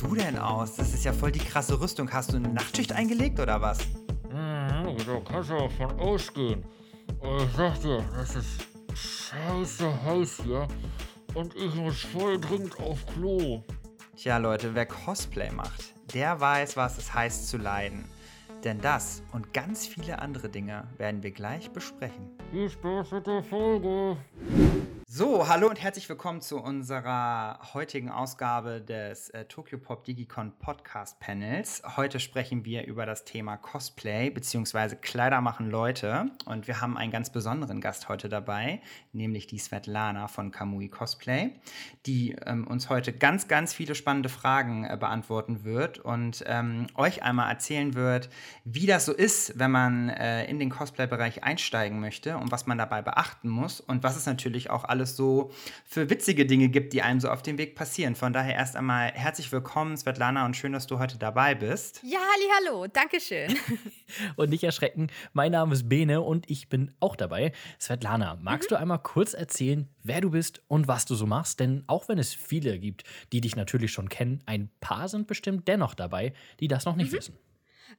siehst du denn aus? Das ist ja voll die krasse Rüstung. Hast du eine Nachtschicht eingelegt oder was? Mhm, da kannst du auch von ausgehen. Aber ich sag dir, das ist scheiße heiß hier. Und ich muss voll dringend auf Klo. Tja, Leute, wer Cosplay macht, der weiß, was es heißt zu leiden. Denn das und ganz viele andere Dinge werden wir gleich besprechen. Viel Spaß mit der Folge. So, hallo und herzlich willkommen zu unserer heutigen Ausgabe des äh, Tokyo Pop Digicon Podcast Panels. Heute sprechen wir über das Thema Cosplay bzw. Kleider machen Leute und wir haben einen ganz besonderen Gast heute dabei, nämlich die Svetlana von Kamui Cosplay, die ähm, uns heute ganz, ganz viele spannende Fragen äh, beantworten wird und ähm, euch einmal erzählen wird, wie das so ist, wenn man äh, in den Cosplay-Bereich einsteigen möchte und was man dabei beachten muss und was es natürlich auch alles alles so für witzige Dinge gibt, die einem so auf dem Weg passieren. Von daher erst einmal herzlich willkommen, Svetlana, und schön, dass du heute dabei bist. Ja, halli, hallo, Dankeschön. und nicht erschrecken, mein Name ist Bene und ich bin auch dabei. Svetlana, magst mhm. du einmal kurz erzählen, wer du bist und was du so machst? Denn auch wenn es viele gibt, die dich natürlich schon kennen, ein paar sind bestimmt dennoch dabei, die das noch nicht mhm. wissen.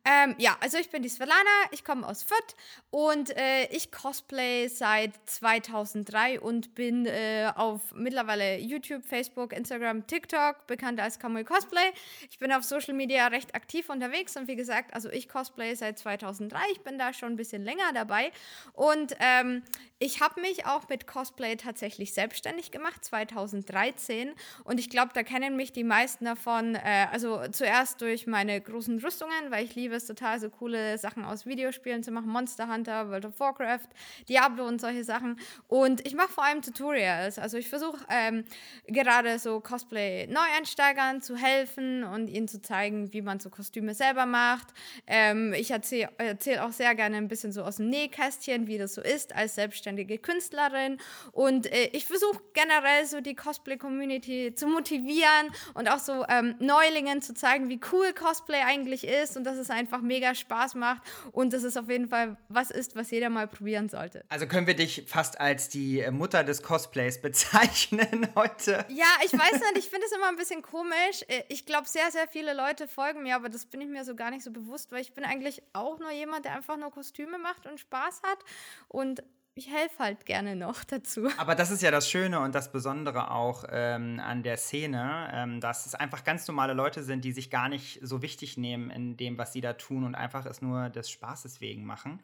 Ähm, ja, also ich bin die Svetlana, ich komme aus Fürth und äh, ich cosplay seit 2003 und bin äh, auf mittlerweile YouTube, Facebook, Instagram, TikTok bekannt als Kamui Cosplay. Ich bin auf Social Media recht aktiv unterwegs und wie gesagt, also ich cosplay seit 2003, ich bin da schon ein bisschen länger dabei und ähm, ich habe mich auch mit Cosplay tatsächlich selbstständig gemacht, 2013. Und ich glaube, da kennen mich die meisten davon, äh, also zuerst durch meine großen Rüstungen, weil ich liebe es total, so coole Sachen aus Videospielen zu machen. Monster Hunter, World of Warcraft, Diablo und solche Sachen. Und ich mache vor allem Tutorials. Also ich versuche ähm, gerade so Cosplay-Neueinsteigern zu helfen und ihnen zu zeigen, wie man so Kostüme selber macht. Ähm, ich erzähle erzähl auch sehr gerne ein bisschen so aus dem Nähkästchen, wie das so ist als Selbstständiger selbstständige Künstlerin und äh, ich versuche generell so die Cosplay-Community zu motivieren und auch so ähm, Neulingen zu zeigen, wie cool Cosplay eigentlich ist und dass es einfach mega Spaß macht und dass es auf jeden Fall was ist, was jeder mal probieren sollte. Also können wir dich fast als die Mutter des Cosplays bezeichnen heute? Ja, ich weiß nicht, ich finde es immer ein bisschen komisch. Äh, ich glaube, sehr, sehr viele Leute folgen mir, aber das bin ich mir so gar nicht so bewusst, weil ich bin eigentlich auch nur jemand, der einfach nur Kostüme macht und Spaß hat und ich helfe halt gerne noch dazu. Aber das ist ja das Schöne und das Besondere auch ähm, an der Szene, ähm, dass es einfach ganz normale Leute sind, die sich gar nicht so wichtig nehmen in dem, was sie da tun und einfach es nur des Spaßes wegen machen.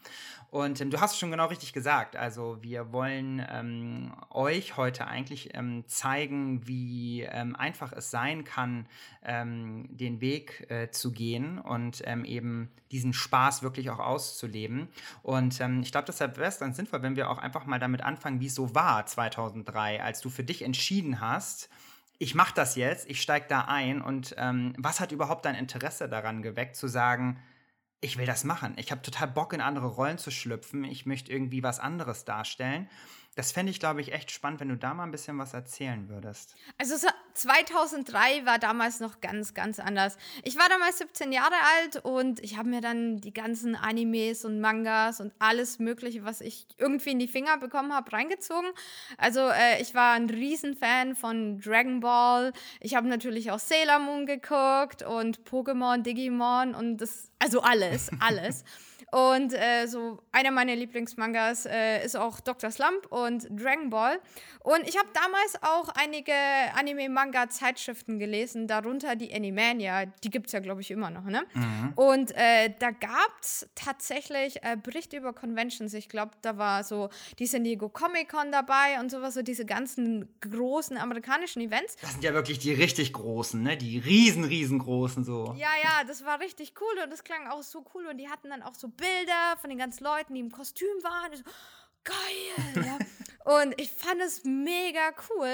Und ähm, du hast es schon genau richtig gesagt. Also wir wollen ähm, euch heute eigentlich ähm, zeigen, wie ähm, einfach es sein kann, den Weg äh, zu gehen und eben diesen Spaß wirklich auch auszuleben. Und ich glaube, deshalb wäre es dann sinnvoll, wenn wir wir auch einfach mal damit anfangen, wie es so war 2003, als du für dich entschieden hast, ich mache das jetzt, ich steige da ein und ähm, was hat überhaupt dein Interesse daran geweckt, zu sagen, ich will das machen. Ich habe total Bock, in andere Rollen zu schlüpfen. Ich möchte irgendwie was anderes darstellen. Das fände ich, glaube ich, echt spannend, wenn du da mal ein bisschen was erzählen würdest. Also 2003 war damals noch ganz, ganz anders. Ich war damals 17 Jahre alt und ich habe mir dann die ganzen Animes und Mangas und alles Mögliche, was ich irgendwie in die Finger bekommen habe, reingezogen. Also äh, ich war ein Riesenfan von Dragon Ball. Ich habe natürlich auch Sailor Moon geguckt und Pokémon, Digimon und das, also alles, alles. Und äh, so einer meiner Lieblingsmangas äh, ist auch Dr. Slump und Dragon Ball. Und ich habe damals auch einige Anime-Manga-Zeitschriften gelesen, darunter die Animania. Die gibt es ja, glaube ich, immer noch. Ne? Mhm. Und äh, da gab es tatsächlich äh, Berichte über Conventions. Ich glaube, da war so die San Diego Comic Con dabei und sowas, so diese ganzen großen amerikanischen Events. Das sind ja wirklich die richtig großen, ne? Die riesen, riesengroßen so. Ja, ja, das war richtig cool und das klang auch so cool und die hatten dann auch so Bilder von den ganzen Leuten, die im Kostüm waren. So, geil! Ja. und ich fand es mega cool.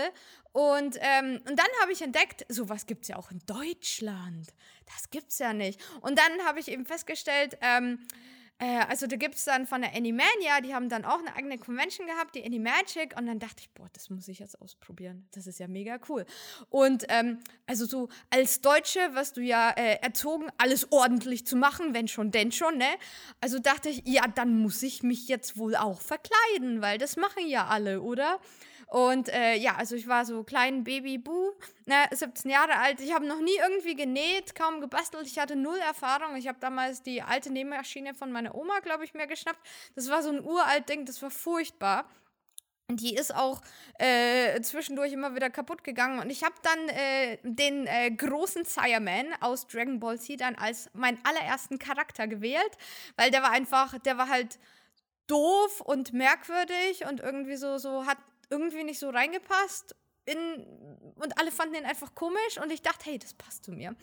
Und, ähm, und dann habe ich entdeckt, sowas gibt es ja auch in Deutschland. Das gibt's ja nicht. Und dann habe ich eben festgestellt, ähm, äh, also da gibt es dann von der Animania, die haben dann auch eine eigene Convention gehabt, die Animagic. Und dann dachte ich, boah, das muss ich jetzt ausprobieren. Das ist ja mega cool. Und ähm, also so als Deutsche wirst du ja äh, erzogen, alles ordentlich zu machen, wenn schon, denn schon, ne? Also dachte ich, ja, dann muss ich mich jetzt wohl auch verkleiden, weil das machen ja alle, oder? Und äh, ja, also ich war so klein Baby Boo, ne, 17 Jahre alt. Ich habe noch nie irgendwie genäht, kaum gebastelt. Ich hatte null Erfahrung. Ich habe damals die alte Nähmaschine von meiner Oma, glaube ich, mir geschnappt. Das war so ein uralt Ding, das war furchtbar. Die ist auch äh, zwischendurch immer wieder kaputt gegangen. Und ich habe dann äh, den äh, großen Sireman aus Dragon Ball Z dann als meinen allerersten Charakter gewählt, weil der war einfach, der war halt doof und merkwürdig und irgendwie so, so hat irgendwie nicht so reingepasst in, und alle fanden ihn einfach komisch und ich dachte, hey, das passt zu mir.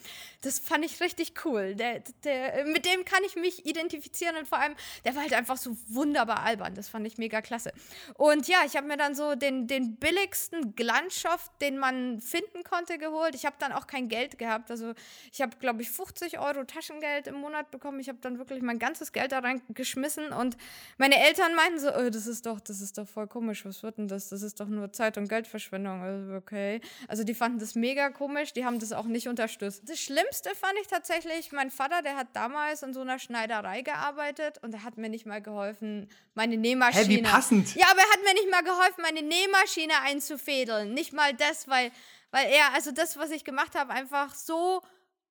Das fand ich richtig cool. Der, der, mit dem kann ich mich identifizieren und vor allem, der war halt einfach so wunderbar albern. Das fand ich mega klasse. Und ja, ich habe mir dann so den, den billigsten Glanzstoff, den man finden konnte, geholt. Ich habe dann auch kein Geld gehabt. Also ich habe, glaube ich, 50 Euro Taschengeld im Monat bekommen. Ich habe dann wirklich mein ganzes Geld da reingeschmissen und meine Eltern meinten so, oh, das ist doch, das ist doch voll komisch. Was wird denn das? Das ist doch nur Zeit- und Geldverschwendung okay. Also die fanden das mega komisch, die haben das auch nicht unterstützt. Das Schlimmste fand ich tatsächlich, mein Vater, der hat damals in so einer Schneiderei gearbeitet und er hat mir nicht mal geholfen, meine Nähmaschine. Hä, wie passend. Ja, aber er hat mir nicht mal geholfen, meine Nähmaschine einzufädeln. Nicht mal das, weil, weil er, also das, was ich gemacht habe, einfach so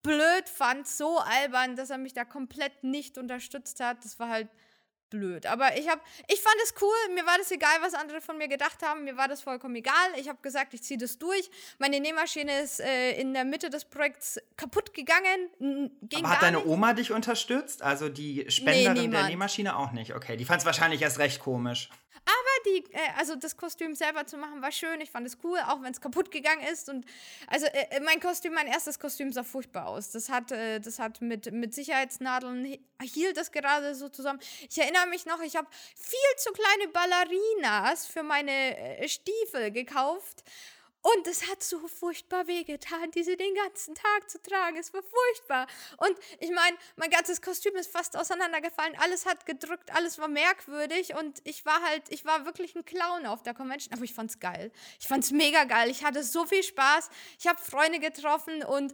blöd fand, so albern, dass er mich da komplett nicht unterstützt hat. Das war halt blöd. Aber ich habe, ich fand es cool. Mir war das egal, was andere von mir gedacht haben. Mir war das vollkommen egal. Ich habe gesagt, ich ziehe das durch. Meine Nähmaschine ist äh, in der Mitte des Projekts kaputt gegangen. Ging Aber hat deine nicht. Oma dich unterstützt? Also die Spenderin nee, der Nähmaschine auch nicht? Okay, die fand es wahrscheinlich erst recht komisch. Aber die, äh, also das Kostüm selber zu machen, war schön. Ich fand es cool, auch wenn es kaputt gegangen ist. Und also äh, äh, mein Kostüm, mein erstes Kostüm sah furchtbar aus. Das hat, äh, das hat mit, mit Sicherheitsnadeln hielt das gerade so zusammen. Ich erinnere mich noch, ich habe viel zu kleine Ballerinas für meine äh, Stiefel gekauft. Und es hat so furchtbar wehgetan, diese den ganzen Tag zu tragen. Es war furchtbar. Und ich meine, mein ganzes Kostüm ist fast auseinandergefallen. Alles hat gedrückt, alles war merkwürdig. Und ich war halt, ich war wirklich ein Clown auf der Convention. Aber ich fand's geil. Ich fand's mega geil. Ich hatte so viel Spaß. Ich habe Freunde getroffen und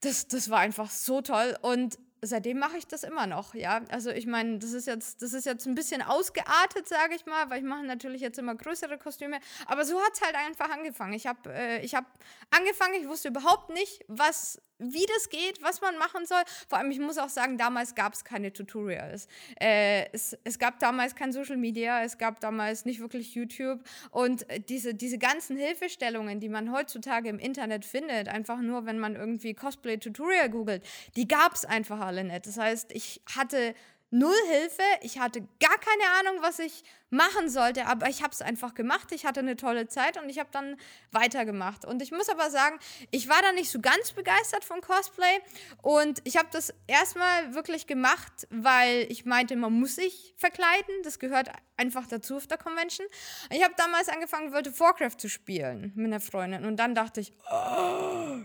das, das war einfach so toll. Und seitdem mache ich das immer noch, ja. Also ich meine, das ist jetzt, das ist jetzt ein bisschen ausgeartet, sage ich mal, weil ich mache natürlich jetzt immer größere Kostüme. Aber so hat es halt einfach angefangen. Ich habe äh, hab angefangen, ich wusste überhaupt nicht, was wie das geht, was man machen soll. Vor allem, ich muss auch sagen, damals gab es keine Tutorials. Äh, es, es gab damals kein Social Media, es gab damals nicht wirklich YouTube. Und diese, diese ganzen Hilfestellungen, die man heutzutage im Internet findet, einfach nur, wenn man irgendwie Cosplay-Tutorial googelt, die gab es einfach alle nicht. Das heißt, ich hatte null Hilfe. Ich hatte gar keine Ahnung, was ich machen sollte, aber ich habe es einfach gemacht. Ich hatte eine tolle Zeit und ich habe dann weitergemacht. Und ich muss aber sagen, ich war da nicht so ganz begeistert von Cosplay und ich habe das erstmal wirklich gemacht, weil ich meinte, man muss sich verkleiden. Das gehört einfach dazu auf der Convention. Ich habe damals angefangen, World of Warcraft zu spielen mit einer Freundin und dann dachte ich, oh,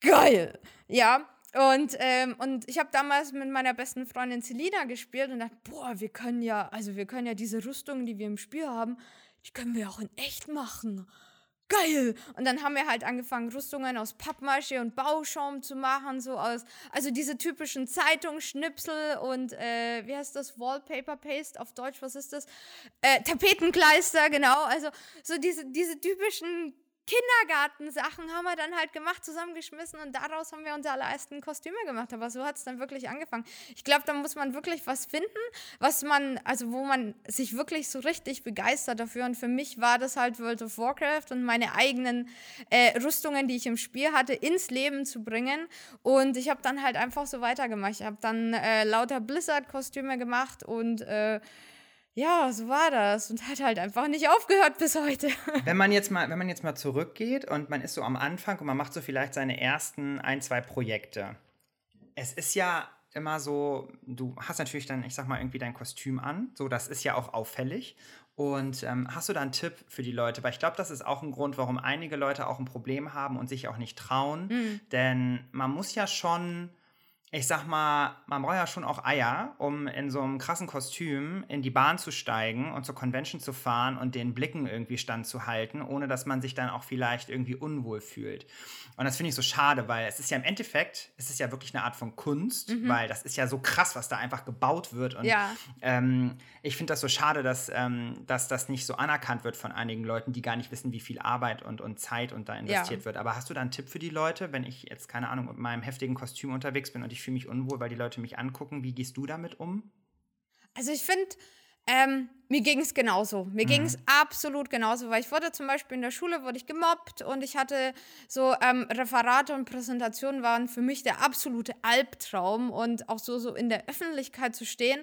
geil. Ja, und, ähm, und ich habe damals mit meiner besten Freundin Selina gespielt und dachte, boah, wir können ja, also wir können ja diese Rüstungen, die wir im Spiel haben, die können wir auch in echt machen. Geil! Und dann haben wir halt angefangen, Rüstungen aus Pappmasche und Bauschaum zu machen, so aus, also diese typischen Zeitungsschnipsel und, äh, wie heißt das, Wallpaper Paste auf Deutsch, was ist das? Äh, Tapetenkleister, genau, also so diese, diese typischen Kindergartensachen haben wir dann halt gemacht, zusammengeschmissen und daraus haben wir unsere allerersten Kostüme gemacht. Aber so hat es dann wirklich angefangen. Ich glaube, da muss man wirklich was finden, was man, also wo man sich wirklich so richtig begeistert dafür. Und für mich war das halt World of Warcraft und meine eigenen äh, Rüstungen, die ich im Spiel hatte, ins Leben zu bringen. Und ich habe dann halt einfach so weitergemacht. Ich habe dann äh, lauter Blizzard-Kostüme gemacht und äh, ja, so war das und hat halt einfach nicht aufgehört bis heute. Wenn man jetzt mal, wenn man jetzt mal zurückgeht und man ist so am Anfang und man macht so vielleicht seine ersten ein, zwei Projekte. Es ist ja immer so, du hast natürlich dann, ich sag mal, irgendwie dein Kostüm an. So, das ist ja auch auffällig. Und ähm, hast du da einen Tipp für die Leute? Weil ich glaube, das ist auch ein Grund, warum einige Leute auch ein Problem haben und sich auch nicht trauen. Mhm. Denn man muss ja schon ich sag mal, man braucht ja schon auch Eier, um in so einem krassen Kostüm in die Bahn zu steigen und zur Convention zu fahren und den Blicken irgendwie standzuhalten, ohne dass man sich dann auch vielleicht irgendwie unwohl fühlt. Und das finde ich so schade, weil es ist ja im Endeffekt, es ist ja wirklich eine Art von Kunst, mhm. weil das ist ja so krass, was da einfach gebaut wird. Und ja. ähm, ich finde das so schade, dass, ähm, dass das nicht so anerkannt wird von einigen Leuten, die gar nicht wissen, wie viel Arbeit und, und Zeit und da investiert ja. wird. Aber hast du da einen Tipp für die Leute, wenn ich jetzt, keine Ahnung, mit meinem heftigen Kostüm unterwegs bin und ich fühle mich unwohl, weil die Leute mich angucken. Wie gehst du damit um? Also ich finde, ähm, mir ging es genauso. Mir mhm. ging es absolut genauso, weil ich wurde zum Beispiel in der Schule wurde ich gemobbt und ich hatte so ähm, Referate und Präsentationen waren für mich der absolute Albtraum und auch so so in der Öffentlichkeit zu stehen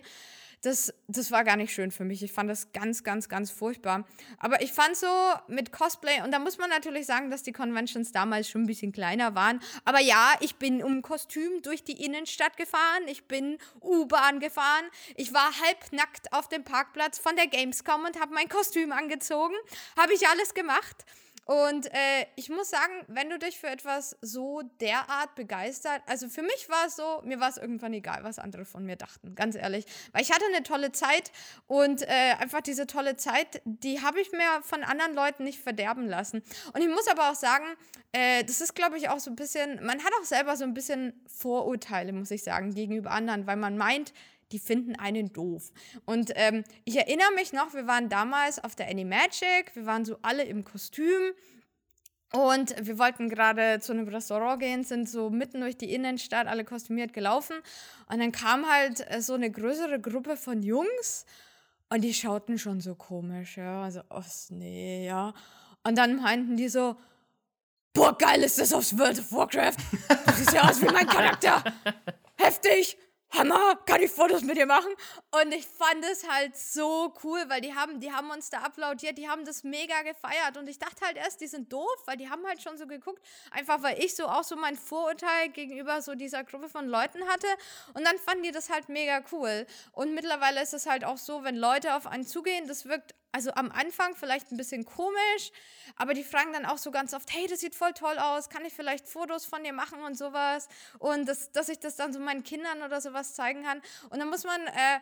das, das war gar nicht schön für mich. Ich fand das ganz, ganz, ganz furchtbar. Aber ich fand so mit Cosplay, und da muss man natürlich sagen, dass die Conventions damals schon ein bisschen kleiner waren. Aber ja, ich bin um Kostüm durch die Innenstadt gefahren. Ich bin U-Bahn gefahren. Ich war halbnackt auf dem Parkplatz von der Gamescom und habe mein Kostüm angezogen. Habe ich alles gemacht. Und äh, ich muss sagen, wenn du dich für etwas so derart begeistert, also für mich war es so, mir war es irgendwann egal, was andere von mir dachten, ganz ehrlich. Weil ich hatte eine tolle Zeit und äh, einfach diese tolle Zeit, die habe ich mir von anderen Leuten nicht verderben lassen. Und ich muss aber auch sagen, äh, das ist, glaube ich, auch so ein bisschen, man hat auch selber so ein bisschen Vorurteile, muss ich sagen, gegenüber anderen, weil man meint, die finden einen doof. Und ähm, ich erinnere mich noch, wir waren damals auf der Animagic, wir waren so alle im Kostüm. Und wir wollten gerade zu einem Restaurant gehen, sind so mitten durch die Innenstadt, alle kostümiert gelaufen. Und dann kam halt äh, so eine größere Gruppe von Jungs und die schauten schon so komisch, ja. Also, oh, nee, ja. Und dann meinten die so, boah, geil ist das aufs World of Warcraft. Du siehst ja aus wie mein Charakter. Heftig. Hammer, kann ich Fotos mit dir machen? Und ich fand es halt so cool, weil die haben, die haben uns da applaudiert, die haben das mega gefeiert. Und ich dachte halt erst, die sind doof, weil die haben halt schon so geguckt, einfach weil ich so auch so mein Vorurteil gegenüber so dieser Gruppe von Leuten hatte. Und dann fanden die das halt mega cool. Und mittlerweile ist es halt auch so, wenn Leute auf einen zugehen, das wirkt also am Anfang vielleicht ein bisschen komisch, aber die fragen dann auch so ganz oft, hey, das sieht voll toll aus, kann ich vielleicht Fotos von dir machen und sowas und das, dass ich das dann so meinen Kindern oder sowas zeigen kann. Und dann muss man äh,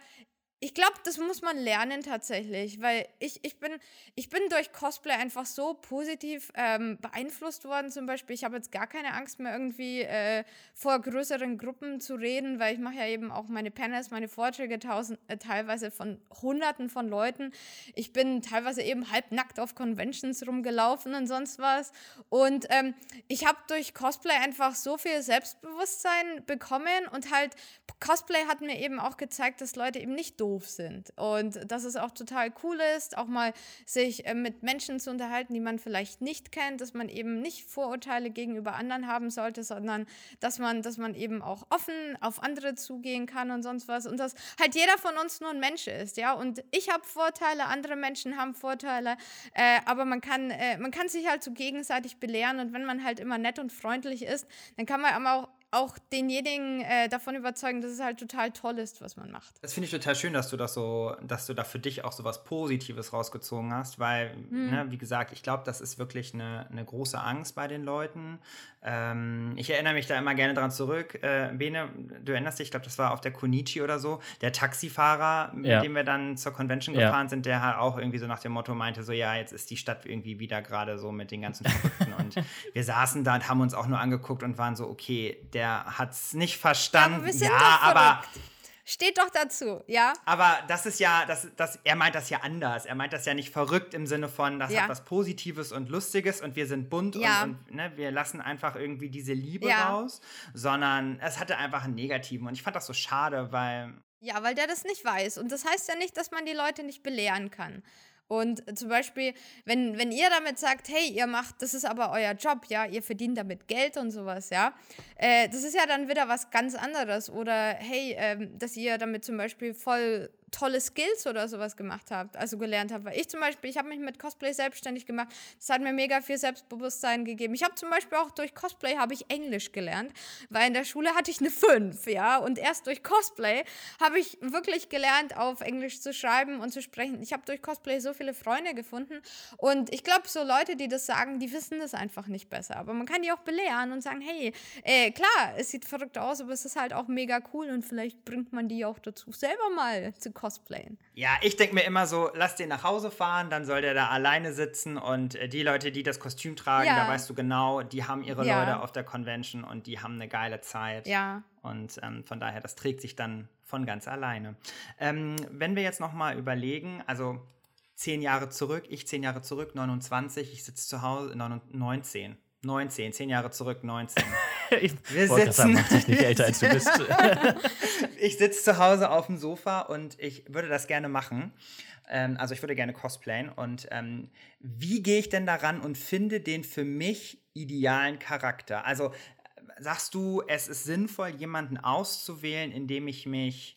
ich glaube, das muss man lernen tatsächlich, weil ich, ich, bin, ich bin durch Cosplay einfach so positiv ähm, beeinflusst worden. Zum Beispiel, ich habe jetzt gar keine Angst mehr irgendwie äh, vor größeren Gruppen zu reden, weil ich mache ja eben auch meine Panels, meine Vorträge tausend, äh, teilweise von Hunderten von Leuten. Ich bin teilweise eben halbnackt auf Conventions rumgelaufen und sonst was. Und ähm, ich habe durch Cosplay einfach so viel Selbstbewusstsein bekommen und halt Cosplay hat mir eben auch gezeigt, dass Leute eben nicht doof sind. Und dass es auch total cool ist, auch mal sich äh, mit Menschen zu unterhalten, die man vielleicht nicht kennt, dass man eben nicht Vorurteile gegenüber anderen haben sollte, sondern dass man, dass man eben auch offen auf andere zugehen kann und sonst was. Und dass halt jeder von uns nur ein Mensch ist, ja. Und ich habe Vorteile, andere Menschen haben Vorteile, äh, aber man kann, äh, man kann sich halt so gegenseitig belehren. Und wenn man halt immer nett und freundlich ist, dann kann man auch auch denjenigen äh, davon überzeugen, dass es halt total toll ist, was man macht. Das finde ich total schön, dass du das so, dass du da für dich auch so was Positives rausgezogen hast, weil, hm. ne, wie gesagt, ich glaube, das ist wirklich eine, eine große Angst bei den Leuten. Ähm, ich erinnere mich da immer gerne dran zurück. Äh, Bene, du erinnerst dich, ich glaube, das war auf der Konichi oder so, der Taxifahrer, mit ja. dem wir dann zur Convention ja. gefahren sind, der halt auch irgendwie so nach dem Motto meinte, so ja, jetzt ist die Stadt irgendwie wieder gerade so mit den ganzen Verrückten. und wir saßen da und haben uns auch nur angeguckt und waren so, okay, der hat es nicht verstanden. Ja, aber ja, aber Steht doch dazu, ja? Aber das ist ja, das, das, er meint das ja anders. Er meint das ja nicht verrückt im Sinne von, das ja. hat was Positives und Lustiges und wir sind bunt ja. und, und ne, wir lassen einfach irgendwie diese Liebe ja. raus, sondern es hatte einfach einen negativen. Und ich fand das so schade, weil. Ja, weil der das nicht weiß. Und das heißt ja nicht, dass man die Leute nicht belehren kann. Und zum Beispiel, wenn, wenn ihr damit sagt, hey, ihr macht, das ist aber euer Job, ja, ihr verdient damit Geld und sowas, ja, äh, das ist ja dann wieder was ganz anderes. Oder hey, ähm, dass ihr damit zum Beispiel voll tolle Skills oder sowas gemacht habt, also gelernt habt. Weil ich zum Beispiel, ich habe mich mit Cosplay selbstständig gemacht. Das hat mir mega viel Selbstbewusstsein gegeben. Ich habe zum Beispiel auch durch Cosplay habe ich Englisch gelernt, weil in der Schule hatte ich eine 5, ja. Und erst durch Cosplay habe ich wirklich gelernt, auf Englisch zu schreiben und zu sprechen. Ich habe durch Cosplay so viele Freunde gefunden. Und ich glaube, so Leute, die das sagen, die wissen das einfach nicht besser. Aber man kann die auch belehren und sagen, hey, äh, klar, es sieht verrückt aus, aber es ist halt auch mega cool und vielleicht bringt man die auch dazu, selber mal zu cosplayen. Ja, ich denke mir immer so, lass den nach Hause fahren, dann soll der da alleine sitzen und äh, die Leute, die das Kostüm tragen, Ja. da weißt du genau, die haben ihre Ja. Leute auf der Convention und die haben eine geile Zeit. Ja. Und ähm, von daher, das trägt sich dann von ganz alleine. Ähm, wenn wir jetzt noch mal überlegen, also zehn Jahre zurück, ich zehn Jahre zurück, 29, ich sitze zu Hause, 19, 19, zehn Jahre zurück, 19. Ich Wir sagen, sitzen- mach dich nicht älter, als du bist. ich sitze zu Hause auf dem Sofa und ich würde das gerne machen. Ähm, also ich würde gerne cosplayen. Und ähm, wie gehe ich denn daran und finde den für mich idealen Charakter? Also äh, sagst du, es ist sinnvoll, jemanden auszuwählen, in dem ich mich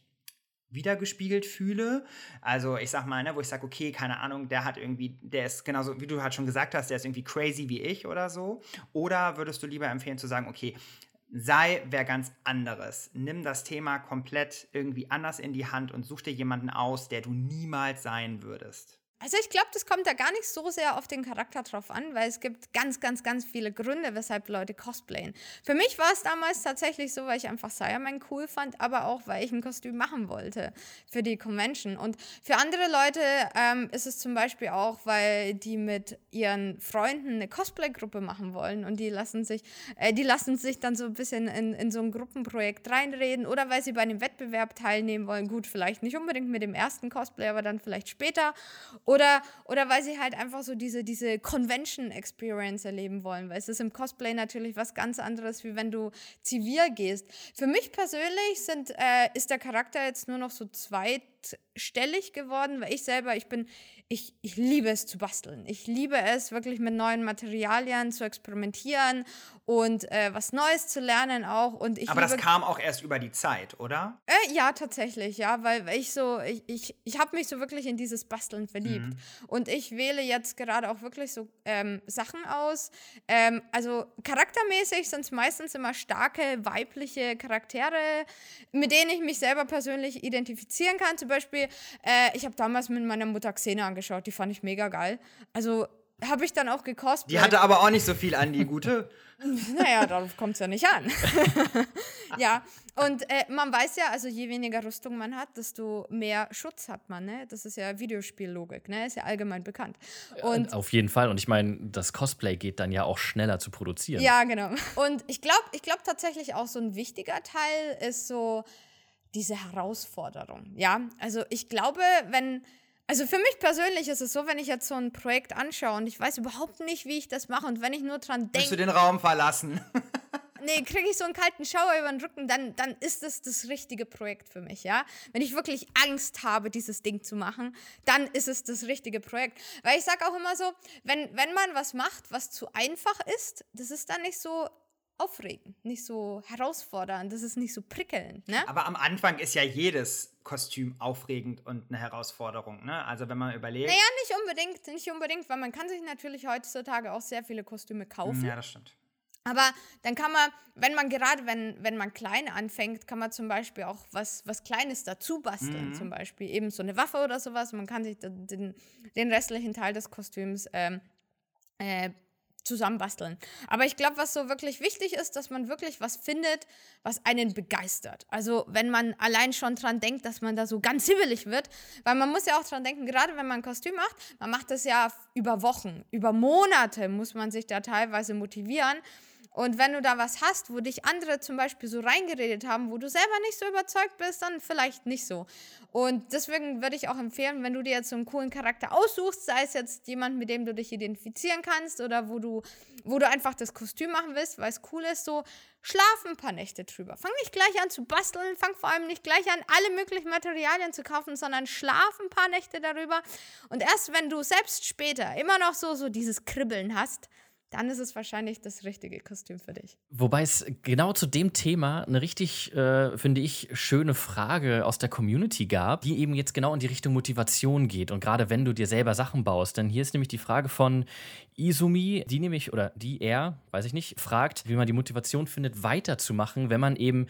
wiedergespiegelt fühle. Also ich sag mal, ne, wo ich sage, okay, keine Ahnung, der hat irgendwie, der ist genauso, wie du halt schon gesagt hast, der ist irgendwie crazy wie ich oder so. Oder würdest du lieber empfehlen zu sagen, okay, sei wer ganz anderes. Nimm das Thema komplett irgendwie anders in die Hand und such dir jemanden aus, der du niemals sein würdest. Also ich glaube, das kommt da gar nicht so sehr auf den Charakter drauf an, weil es gibt ganz, ganz, ganz viele Gründe, weshalb Leute cosplayen. Für mich war es damals tatsächlich so, weil ich einfach Cyberman cool fand, aber auch, weil ich ein Kostüm machen wollte für die Convention. Und für andere Leute ähm, ist es zum Beispiel auch, weil die mit ihren Freunden eine Cosplay-Gruppe machen wollen und die lassen sich, äh, die lassen sich dann so ein bisschen in, in so ein Gruppenprojekt reinreden oder weil sie bei einem Wettbewerb teilnehmen wollen. Gut, vielleicht nicht unbedingt mit dem ersten Cosplay, aber dann vielleicht später. Oder, oder weil sie halt einfach so diese, diese Convention-Experience erleben wollen, weil es ist im Cosplay natürlich was ganz anderes, wie wenn du zivil gehst. Für mich persönlich sind, äh, ist der Charakter jetzt nur noch so zweitstellig geworden, weil ich selber, ich bin, ich, ich liebe es zu basteln. Ich liebe es wirklich mit neuen Materialien zu experimentieren und äh, was Neues zu lernen auch. Und ich Aber das kam auch erst über die Zeit, oder? äh, ja, tatsächlich, ja, weil weil ich so, ich, ich, ich habe mich so wirklich in dieses Basteln verliebt. Mhm. Und ich wähle jetzt gerade auch wirklich so ähm, Sachen aus. Ähm, also charaktermäßig sind es meistens immer starke weibliche Charaktere, mit denen ich mich selber persönlich identifizieren kann. Zum Beispiel, äh, ich habe damals mit meiner Mutter Xena angeschaut, die fand ich mega geil. Also habe ich dann auch gekosplayt. Die hatte aber auch nicht so viel an, die gute. Naja, darauf kommt es ja nicht an. ja, und äh, man weiß ja, also je weniger Rüstung man hat, desto mehr Schutz hat man. Ne? Das ist ja Videospiellogik, ne? ist ja allgemein bekannt. Und Auf jeden Fall. Und ich meine, das Cosplay geht dann ja auch schneller zu produzieren. ja, genau. Und ich glaube ich glaub tatsächlich auch so ein wichtiger Teil ist so diese Herausforderung. Ja, also ich glaube, wenn. Also für mich persönlich ist es so, wenn ich jetzt so ein Projekt anschaue und ich weiß überhaupt nicht, wie ich das mache und wenn ich nur dran Willst du denke, den Raum verlassen? nee, kriege ich so einen kalten Schauer über den Rücken, dann, dann ist das das richtige Projekt für mich, ja. Wenn ich wirklich Angst habe, dieses Ding zu machen, dann ist es das richtige Projekt. Weil ich sage auch immer so, wenn, wenn man was macht, was zu einfach ist, das ist dann nicht so aufregend, nicht so herausfordernd, das ist nicht so prickelnd, ne? Aber am Anfang ist ja jedes Kostüm aufregend und eine Herausforderung, ne? Also wenn man überlegt. Naja, nicht unbedingt, nicht unbedingt, weil man kann sich natürlich heutzutage auch sehr viele Kostüme kaufen. ja, das stimmt. Aber dann kann man, wenn man gerade, wenn, wenn man klein anfängt, kann man zum Beispiel auch was, was Kleines dazu basteln. Zum Beispiel eben so eine Waffe oder sowas. Man kann sich den, den, den restlichen Teil des Kostüms ähm, äh, zusammenbasteln. Aber ich glaube, was so wirklich wichtig ist, dass man wirklich was findet, was einen begeistert. Also wenn man allein schon dran denkt, dass man da so ganz hibbelig wird, weil man muss ja auch dran denken, gerade wenn man ein Kostüm macht, man macht das ja über Wochen, über Monate muss man sich da teilweise motivieren. Und wenn du da was hast, wo dich andere zum Beispiel so reingeredet haben, wo du selber nicht so überzeugt bist, dann vielleicht nicht so. Und deswegen würde ich auch empfehlen, wenn du dir jetzt so einen coolen Charakter aussuchst, sei es jetzt jemand, mit dem du dich identifizieren kannst oder wo du, wo du einfach das Kostüm machen willst, weil es cool ist, so schlaf ein paar Nächte drüber. Fang nicht gleich an zu basteln, fang vor allem nicht gleich an, alle möglichen Materialien zu kaufen, sondern schlaf ein paar Nächte darüber. Und erst wenn du selbst später immer noch so, so dieses Kribbeln hast, dann ist es wahrscheinlich das richtige Kostüm für dich. Wobei es genau zu dem Thema eine richtig, äh, finde ich, schöne Frage aus der Community gab, die eben jetzt genau in die Richtung Motivation geht. Und gerade wenn du dir selber Sachen baust. Denn hier ist nämlich die Frage von Izumi, die nämlich, oder die er, weiß ich nicht, fragt, wie man die Motivation findet, weiterzumachen, wenn man eben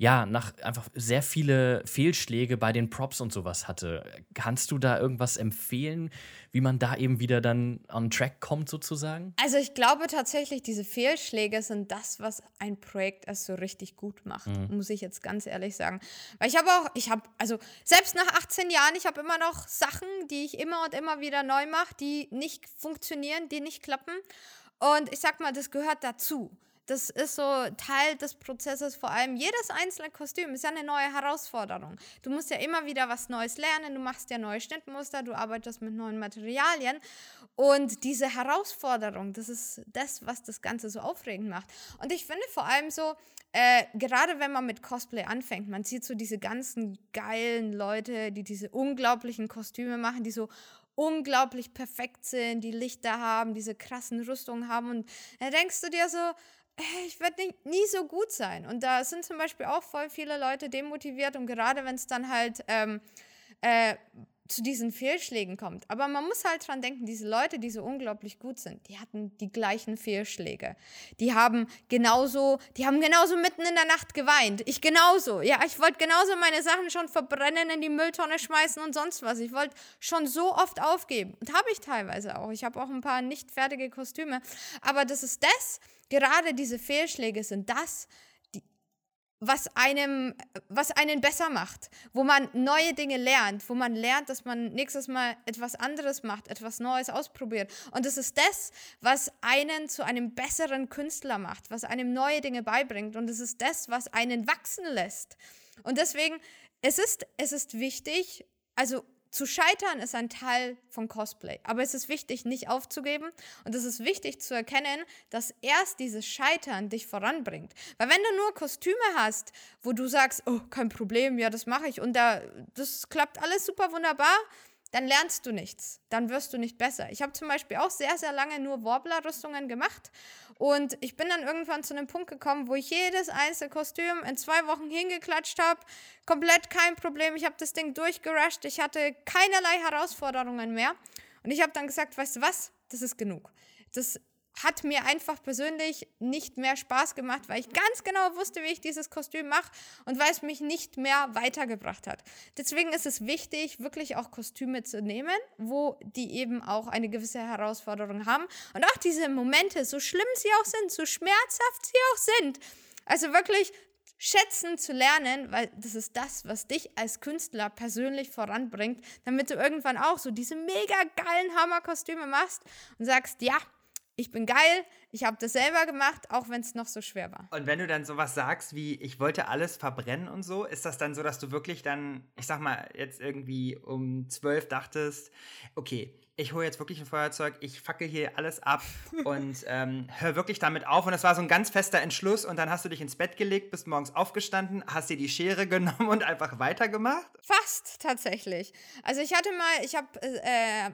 ja, nach einfach sehr viele Fehlschläge bei den Props und sowas hatte. Kannst du da irgendwas empfehlen, wie man da eben wieder dann on track kommt sozusagen? Also ich glaube tatsächlich, diese Fehlschläge sind das, was ein Projekt erst so richtig gut macht, mhm. muss ich jetzt ganz ehrlich sagen. Weil ich habe auch, ich habe, also selbst nach 18 Jahren, ich habe immer noch Sachen, die ich immer und immer wieder neu mache, die nicht funktionieren, die nicht klappen. Und ich sag mal, das gehört dazu das ist so Teil des Prozesses, vor allem jedes einzelne Kostüm ist ja eine neue Herausforderung. Du musst ja immer wieder was Neues lernen, du machst ja neue Schnittmuster, du arbeitest mit neuen Materialien und diese Herausforderung, das ist das, was das Ganze so aufregend macht. Und ich finde vor allem so, äh, gerade wenn man mit Cosplay anfängt, man sieht so diese ganzen geilen Leute, die diese unglaublichen Kostüme machen, die so unglaublich perfekt sind, die Lichter haben, diese krassen Rüstungen haben und da denkst du dir so, ich werde nie so gut sein. Und da sind zum Beispiel auch voll viele Leute demotiviert und gerade wenn es dann halt ähm, äh, zu diesen Fehlschlägen kommt. Aber man muss halt dran denken, diese Leute, die so unglaublich gut sind, die hatten die gleichen Fehlschläge. Die haben genauso, die haben genauso mitten in der Nacht geweint. Ich genauso. Ja, ich wollte genauso meine Sachen schon verbrennen, in die Mülltonne schmeißen und sonst was. Ich wollte schon so oft aufgeben. Und habe ich teilweise auch. Ich habe auch ein paar nicht fertige Kostüme. Aber das ist das, gerade diese Fehlschläge sind das, die, was einem, was einen besser macht, wo man neue Dinge lernt, wo man lernt, dass man nächstes Mal etwas anderes macht, etwas Neues ausprobiert. Und das ist das, was einen zu einem besseren Künstler macht, was einem neue Dinge beibringt. Und es ist das, was einen wachsen lässt. Und deswegen, es ist, es ist wichtig, also zu scheitern ist ein Teil von Cosplay. Aber es ist wichtig, nicht aufzugeben. Und es ist wichtig zu erkennen, dass erst dieses Scheitern dich voranbringt. Weil wenn du nur Kostüme hast, wo du sagst, oh, kein Problem, ja, das mache ich und da, das klappt alles super wunderbar, dann lernst du nichts, dann wirst du nicht besser. Ich habe zum Beispiel auch sehr, sehr lange nur Warbler-Rüstungen gemacht und ich bin dann irgendwann zu einem Punkt gekommen, wo ich jedes einzelne Kostüm in zwei Wochen hingeklatscht habe, komplett kein Problem, ich habe das Ding durchgerusht, ich hatte keinerlei Herausforderungen mehr. Und ich habe dann gesagt, weißt du was, das ist genug. Das hat mir einfach persönlich nicht mehr Spaß gemacht, weil ich ganz genau wusste, wie ich dieses Kostüm mache und weil es mich nicht mehr weitergebracht hat. Deswegen ist es wichtig, wirklich auch Kostüme zu nehmen, wo die eben auch eine gewisse Herausforderung haben und auch diese Momente, so schlimm sie auch sind, so schmerzhaft sie auch sind. Also wirklich schätzen zu lernen, weil das ist das, was dich als Künstler persönlich voranbringt, damit du irgendwann auch so diese mega geilen Hammerkostüme machst und sagst, ja, ich bin geil, ich habe das selber gemacht, auch wenn es noch so schwer war. Und wenn du dann sowas sagst wie, ich wollte alles verbrennen und so, ist das dann so, dass du wirklich dann, ich sag mal, jetzt irgendwie um zwölf dachtest, okay, ich hole jetzt wirklich ein Feuerzeug, ich fackel hier alles ab und ähm, hör wirklich damit auf. Und das war so ein ganz fester Entschluss. Und dann hast du dich ins Bett gelegt, bist morgens aufgestanden, hast dir die Schere genommen und einfach weitergemacht? Fast tatsächlich. Also ich hatte mal, ich habe äh,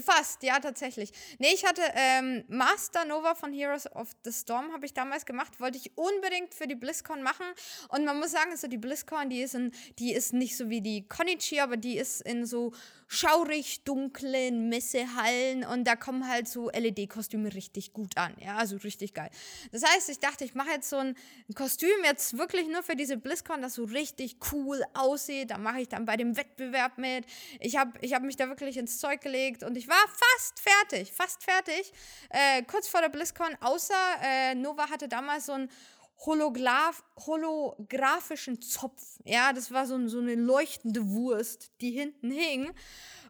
Fast, ja, tatsächlich. Nee, ich hatte ähm, Master Nova von Heroes of the Storm, habe ich damals gemacht, wollte ich unbedingt für die BlizzCon machen. Und man muss sagen, so die BlizzCon, die ist, in, die ist nicht so wie die Konichi, aber die ist in so schaurig dunklen Messehallen und da kommen halt so LED-Kostüme richtig gut an. Ja, also richtig geil. Das heißt, ich dachte, ich mache jetzt so ein Kostüm jetzt wirklich nur für diese BlizzCon, das so richtig cool aussieht. Da mache ich dann bei dem Wettbewerb mit. Ich habe ich hab mich da wirklich ins Zeug gelegt und ich war fast fertig, fast fertig. Äh, kurz vor der BlizzCon, außer äh, Nova hatte damals so ein Holograph, holographischen Zopf. Ja, das war so, so eine leuchtende Wurst, die hinten hing.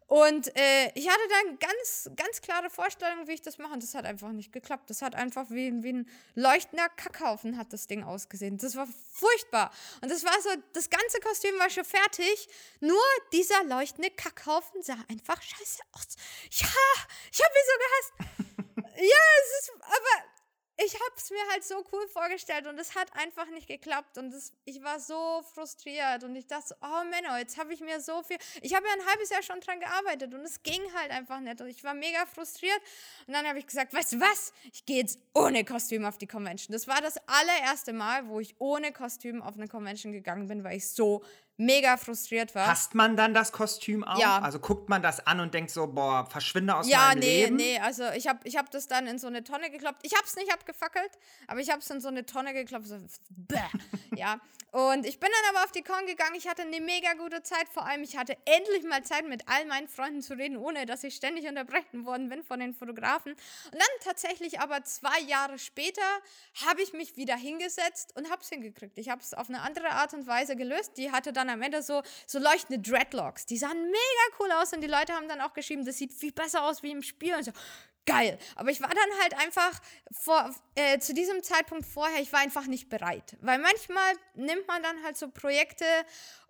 Und äh, ich hatte dann ganz, ganz klare Vorstellungen, wie ich das mache. Und das hat einfach nicht geklappt. Das hat einfach wie, wie ein leuchtender Kackhaufen hat das Ding ausgesehen. Das war furchtbar. Und das war so, das ganze Kostüm war schon fertig. Nur dieser leuchtende Kackhaufen sah einfach scheiße aus. Ja, ich habe ihn so gehasst. ja, es ist, aber ich habe es mir halt so cool vorgestellt und es hat einfach nicht geklappt und das, ich war so frustriert und ich dachte, oh Menno, jetzt habe ich mir so viel, ich habe ja ein halbes Jahr schon dran gearbeitet und es ging halt einfach nicht und ich war mega frustriert und dann habe ich gesagt, weißt du was, ich gehe jetzt ohne Kostüm auf die Convention. Das war das allererste Mal, wo ich ohne Kostüm auf eine Convention gegangen bin, weil ich so mega frustriert war. Hasst man dann das Kostüm auch? Ja. Also guckt man das an und denkt so, boah, verschwinde aus Ja, meinem nee, Leben? nee, also ich habe ich hab das dann in so eine Tonne gekloppt. Ich habe es nicht abgefackelt, aber ich habe es in so eine Tonne gekloppt. So, ja, und ich bin dann aber auf die Con gegangen. Ich hatte eine mega gute Zeit. Vor allem, ich hatte endlich mal Zeit, mit all meinen Freunden zu reden, ohne dass ich ständig unterbrechen worden bin von den Fotografen. Und dann tatsächlich aber zwei Jahre später habe ich mich wieder hingesetzt und habe es hingekriegt. Ich habe es auf eine andere Art und Weise gelöst. Die hatte dann am Ende so, so leuchtende Dreadlocks. Die sahen mega cool aus und die Leute haben dann auch geschrieben, das sieht viel besser aus wie im Spiel. Und so, geil. Aber ich war dann halt einfach vor, äh, zu diesem Zeitpunkt vorher, ich war einfach nicht bereit. Weil manchmal nimmt man dann halt so Projekte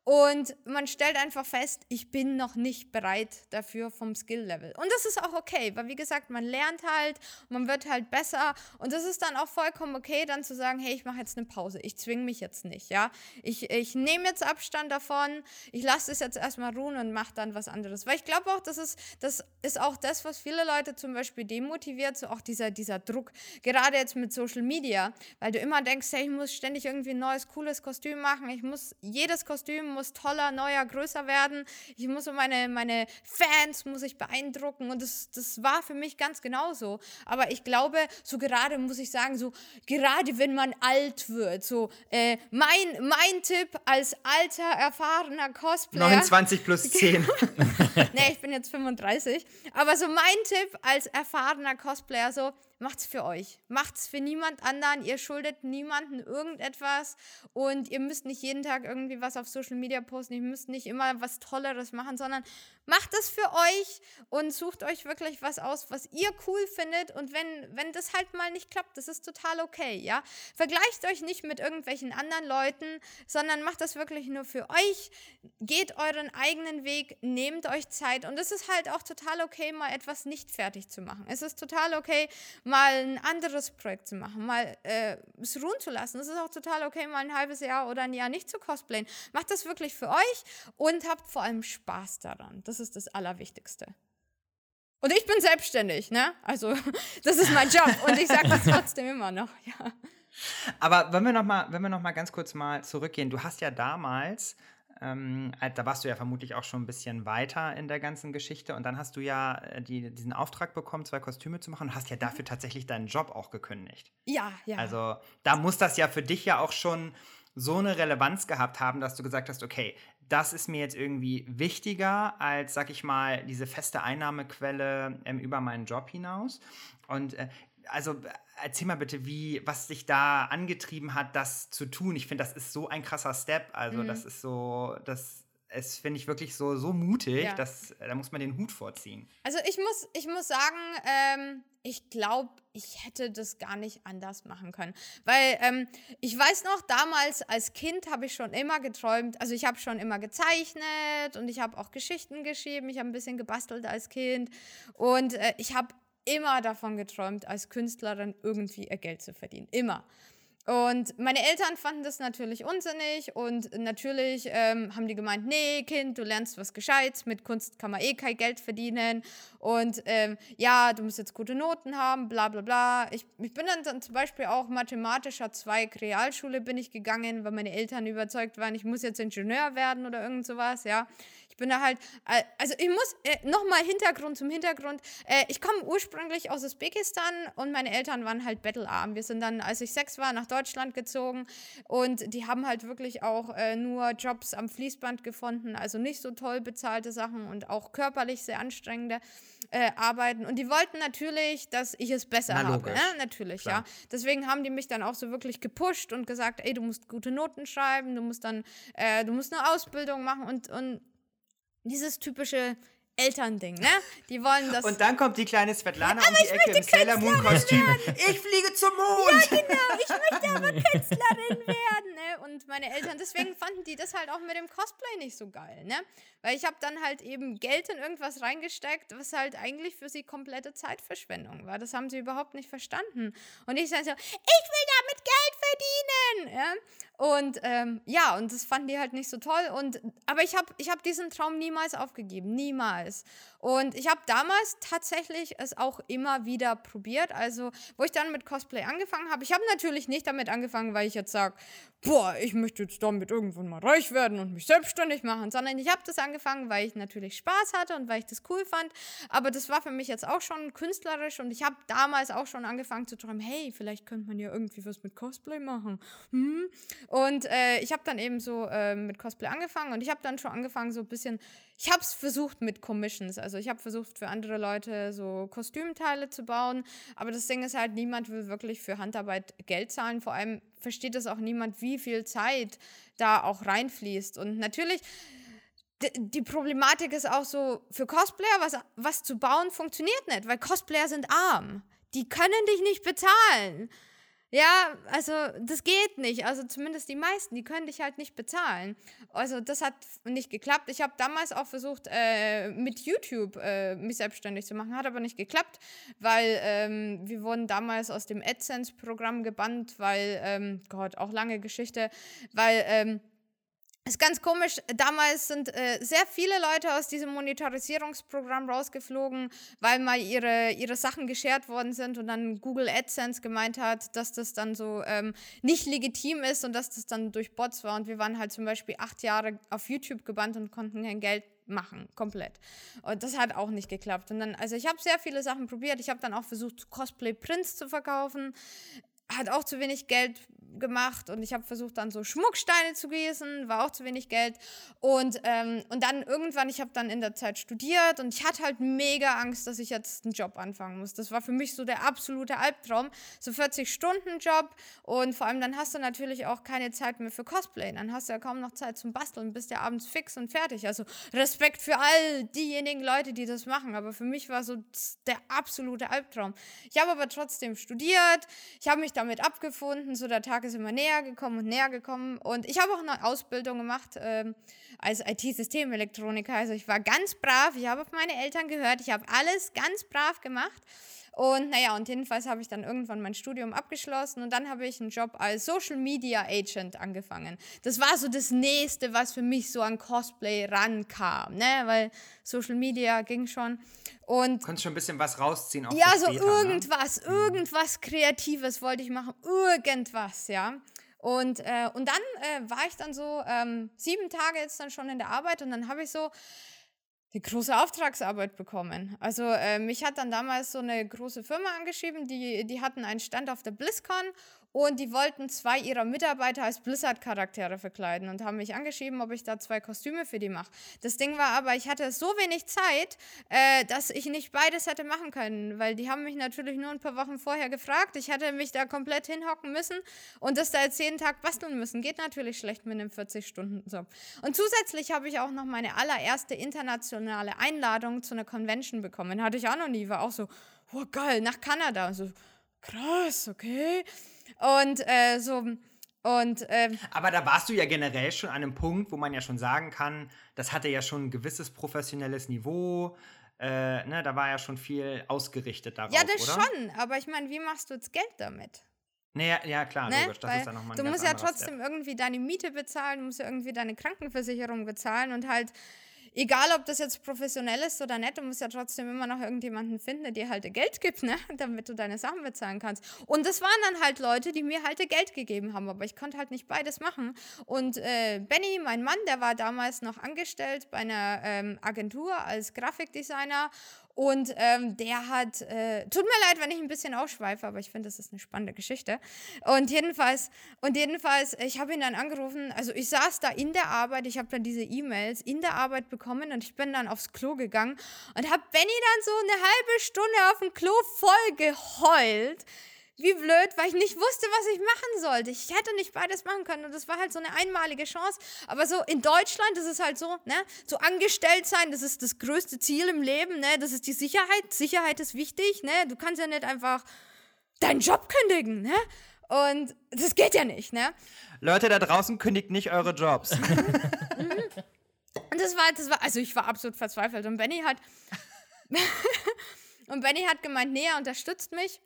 und man stellt einfach fest, ich bin noch nicht bereit dafür vom Skill-Level. Und das ist auch okay, weil wie gesagt, man lernt halt, man wird halt besser und das ist dann auch vollkommen okay, dann zu sagen, hey, ich mache jetzt eine Pause, ich zwinge mich jetzt nicht, ja. Ich, ich nehme jetzt Abstand davon, ich lasse es jetzt erstmal ruhen und mache dann was anderes. Weil ich glaube auch, das ist, das ist auch das, was viele Leute zum Beispiel demotiviert, so auch dieser, dieser Druck, gerade jetzt mit Social Media, weil du immer denkst, hey, ich muss ständig irgendwie ein neues, cooles Kostüm machen, ich muss, jedes Kostüm muss toller, neuer, größer werden. Ich muss so meine, meine Fans muss ich beeindrucken und das, das war für mich ganz genauso. Aber ich glaube, so gerade muss ich sagen, so gerade wenn man alt wird, so äh, mein, mein Tipp als alter, erfahrener Cosplayer. 29 plus 10. nee, ich bin jetzt 35. Aber so mein Tipp als erfahrener Cosplayer, so, macht's für euch. Macht's für niemand anderen. Ihr schuldet niemandem irgendetwas und ihr müsst nicht jeden Tag irgendwie was auf Social Media posten. Ihr müsst nicht immer was Tolleres machen, sondern macht es für euch und sucht euch wirklich was aus, was ihr cool findet. Und wenn, wenn das halt mal nicht klappt, das ist total okay, ja. Vergleicht euch nicht mit irgendwelchen anderen Leuten, sondern macht das wirklich nur für euch. Geht euren eigenen Weg, nehmt euch Zeit. Und es ist halt auch total okay, mal etwas nicht fertig zu machen. Es ist total okay, mal ein anderes Projekt zu machen, mal äh, es ruhen zu lassen. Es ist auch total okay, mal ein halbes Jahr oder ein Jahr nicht zu cosplayen. Macht das wirklich für euch und habt vor allem Spaß daran. Das ist das Allerwichtigste. Und ich bin selbstständig, ne? Also, das ist mein Job und ich sage das trotzdem immer noch, ja. Aber wenn wir noch mal, wenn wir noch mal ganz kurz mal zurückgehen, du hast ja damals, ähm, äh, da warst du ja vermutlich auch schon ein bisschen weiter in der ganzen Geschichte und dann hast du ja äh, die, diesen Auftrag bekommen, zwei Kostüme zu machen und hast ja dafür tatsächlich deinen Job auch gekündigt. Ja, ja. Also da muss das ja für dich ja auch schon so eine Relevanz gehabt haben, dass du gesagt hast, okay, das ist mir jetzt irgendwie wichtiger als, sag ich mal, diese feste Einnahmequelle ähm, über meinen Job hinaus. Und äh, also erzähl mal bitte, wie, was dich da angetrieben hat, das zu tun. Ich finde, das ist so ein krasser Step. Also, Mhm. das ist so, das ist, finde ich, wirklich so, so mutig, Ja. dass da muss man den Hut vorziehen. Also ich muss, ich muss sagen, ähm, ich glaube, ich hätte das gar nicht anders machen können. Weil ähm, ich weiß noch, damals als Kind habe ich schon immer geträumt, also ich habe schon immer gezeichnet und ich habe auch Geschichten geschrieben, ich habe ein bisschen gebastelt als Kind und äh, ich habe immer davon geträumt, als Künstlerin irgendwie ihr Geld zu verdienen. Immer. Und meine Eltern fanden das natürlich unsinnig und natürlich ähm, haben die gemeint, nee, Kind, du lernst was Gescheites, mit Kunst kann man eh kein Geld verdienen und ähm, ja, du musst jetzt gute Noten haben, bla bla bla. Ich, ich bin dann, dann zum Beispiel auch mathematischer Zweig Realschule bin ich gegangen, weil meine Eltern überzeugt waren, ich muss jetzt Ingenieur werden oder irgend sowas, ja. Ich bin da halt, äh, also ich muss, äh, nochmal Hintergrund zum Hintergrund. Äh, ich komme ursprünglich aus Usbekistan und meine Eltern waren halt bettelarm. Wir sind dann, als ich sechs war, nach Deutschland gezogen und die haben halt wirklich auch äh, nur Jobs am Fließband gefunden, also nicht so toll bezahlte Sachen und auch körperlich sehr anstrengende äh, Arbeiten. Und die wollten natürlich, dass ich es besser Na, habe. Ne? Natürlich, Klar. ja. Deswegen haben die mich dann auch so wirklich gepusht und gesagt, ey, du musst gute Noten schreiben, du musst dann, äh, du musst eine Ausbildung machen und, und dieses typische, Elternding, ne? Die wollen das. Und dann kommt die kleine Svetlana um die Ecke im Sailor Moon Kostüm. Ich fliege zum Mond. Ja, genau. Ich möchte aber Künstlerin werden, ne? Und meine Eltern, deswegen fanden die das halt auch mit dem Cosplay nicht so geil, ne? Weil ich habe dann halt eben Geld in irgendwas reingesteckt, was halt eigentlich für sie komplette Zeitverschwendung war. Das haben sie überhaupt nicht verstanden. Und ich sage so, ich will damit Geld verdienen, ja? Und ähm, ja, und das fanden die halt nicht so toll. Und, aber ich habe ich hab diesen Traum niemals aufgegeben, niemals. Und ich habe damals tatsächlich es auch immer wieder probiert. Also, wo ich dann mit Cosplay angefangen habe, ich habe natürlich nicht damit angefangen, weil ich jetzt sage, boah, ich möchte jetzt damit irgendwann mal reich werden und mich selbstständig machen, sondern ich habe das angefangen, weil ich natürlich Spaß hatte und weil ich das cool fand. Aber das war für mich jetzt auch schon künstlerisch und ich habe damals auch schon angefangen zu träumen, hey, vielleicht könnte man ja irgendwie was mit Cosplay machen. Hm? Und äh, ich habe dann eben so äh, mit Cosplay angefangen und ich habe dann schon angefangen, so ein bisschen, ich habe es versucht mit Commissions. Also ich habe versucht für andere Leute so Kostümteile zu bauen. Aber das Ding ist halt, niemand will wirklich für Handarbeit Geld zahlen. Vor allem versteht es auch niemand, wie viel Zeit da auch reinfließt. Und natürlich die Problematik ist auch so, für Cosplayer was, was zu bauen funktioniert nicht, weil Cosplayer sind arm. Die können dich nicht bezahlen. Ja, also das geht nicht. Also zumindest die meisten, die können dich halt nicht bezahlen. Also das hat nicht geklappt. Ich habe damals auch versucht, äh, mit YouTube äh, mich selbstständig zu machen, hat aber nicht geklappt, weil ähm, wir wurden damals aus dem AdSense-Programm gebannt, weil, ähm, Gott, auch lange Geschichte, weil... Ähm, ist ganz komisch. Damals sind äh, sehr viele Leute aus diesem Monetarisierungsprogramm rausgeflogen, weil mal ihre, ihre Sachen geshared worden sind und dann Google AdSense gemeint hat, dass das dann so ähm, nicht legitim ist und dass das dann durch Bots war. Und wir waren halt zum Beispiel acht Jahre auf YouTube gebannt und konnten kein Geld machen, komplett. Und das hat auch nicht geklappt. Und dann, also ich habe sehr viele Sachen probiert. Ich habe dann auch versucht, Cosplay Prints zu verkaufen hat auch zu wenig Geld gemacht und ich habe versucht dann so Schmucksteine zu gießen, war auch zu wenig Geld und, ähm, und dann irgendwann, ich habe dann in der Zeit studiert und ich hatte halt mega Angst, dass ich jetzt einen Job anfangen muss. Das war für mich so der absolute Albtraum, so 40-Stunden-Job und vor allem dann hast du natürlich auch keine Zeit mehr für Cosplay, dann hast du ja kaum noch Zeit zum Basteln, bist ja abends fix und fertig. Also Respekt für all diejenigen Leute, die das machen, aber für mich war so der absolute Albtraum. Ich habe aber trotzdem studiert, ich habe mich damit abgefunden, so der Tag ist immer näher gekommen und näher gekommen. Und ich habe auch eine Ausbildung gemacht ähm, als IT-Systemelektroniker. Also ich war ganz brav, ich habe auf meine Eltern gehört, ich habe alles ganz brav gemacht. Und naja, und jedenfalls habe ich dann irgendwann mein Studium abgeschlossen und dann habe ich einen Job als Social Media Agent angefangen. Das war so das nächste, was für mich so an Cosplay rankam, ne? Weil Social Media ging schon. Und Konntest schon ein bisschen was rausziehen. Auch ja, so später, ne? irgendwas, ne? irgendwas Kreatives wollte ich machen, irgendwas, ja. Und, äh, und dann äh, war ich dann so ähm, sieben Tage jetzt dann schon in der Arbeit und dann habe ich so eine große Auftragsarbeit bekommen. Also äh, mich hat dann damals so eine große Firma angeschrieben, die, die hatten einen Stand auf der BlizzCon und die wollten zwei ihrer Mitarbeiter als Blizzard-Charaktere verkleiden und haben mich angeschrieben, ob ich da zwei Kostüme für die mache. Das Ding war aber, ich hatte so wenig Zeit, äh, dass ich nicht beides hätte machen können, weil die haben mich natürlich nur ein paar Wochen vorher gefragt. Ich hätte mich da komplett hinhocken müssen und das da jetzt jeden Tag basteln müssen. Geht natürlich schlecht mit einem 40-Stunden-Job. Und zusätzlich habe ich auch noch meine allererste internationale Einladung zu einer Convention bekommen. Hatte ich auch noch nie. War auch so, oh geil, nach Kanada. So, krass, okay. Und äh, so. Und, ähm, Aber da warst du ja generell schon an einem Punkt, wo man ja schon sagen kann, das hatte ja schon ein gewisses professionelles Niveau. Äh, ne, da war ja schon viel ausgerichtet darauf. Ja, das oder? schon. Aber ich meine, wie machst du jetzt Geld damit? Naja, ja, klar, Ne? logisch. Das Weil ist dann nochmal du musst ja trotzdem irgendwie deine Miete bezahlen, du musst ja irgendwie deine Krankenversicherung bezahlen und halt, egal ob das jetzt professionell ist oder nicht, du musst ja trotzdem immer noch irgendjemanden finden, der dir halt Geld gibt, ne? damit du deine Sachen bezahlen kannst. Und das waren dann halt Leute, die mir halt Geld gegeben haben, aber ich konnte halt nicht beides machen. Und äh, Benny, mein Mann, der war damals noch angestellt bei einer ähm, Agentur als Grafikdesigner und ähm, der hat, äh, tut mir leid, wenn ich ein bisschen ausschweife, aber ich finde, das ist eine spannende Geschichte. Und jedenfalls, und jedenfalls, ich habe ihn dann angerufen, also ich saß da in der Arbeit, ich habe dann diese E-Mails in der Arbeit bekommen und ich bin dann aufs Klo gegangen und habe Benny dann so eine halbe Stunde auf dem Klo voll geheult, wie blöd, weil ich nicht wusste, was ich machen sollte. Ich hätte nicht beides machen können und das war halt so eine einmalige Chance. Aber so in Deutschland, das ist halt so, ne, so angestellt sein, das ist das größte Ziel im Leben, ne, das ist die Sicherheit. Sicherheit ist wichtig, ne, du kannst ja nicht einfach deinen Job kündigen, ne. Und das geht ja nicht, ne? Leute da draußen kündigt nicht eure Jobs. Und das war, das war, also ich war absolut verzweifelt. Und Benny hat, und Benny hat gemeint, nee, er unterstützt mich.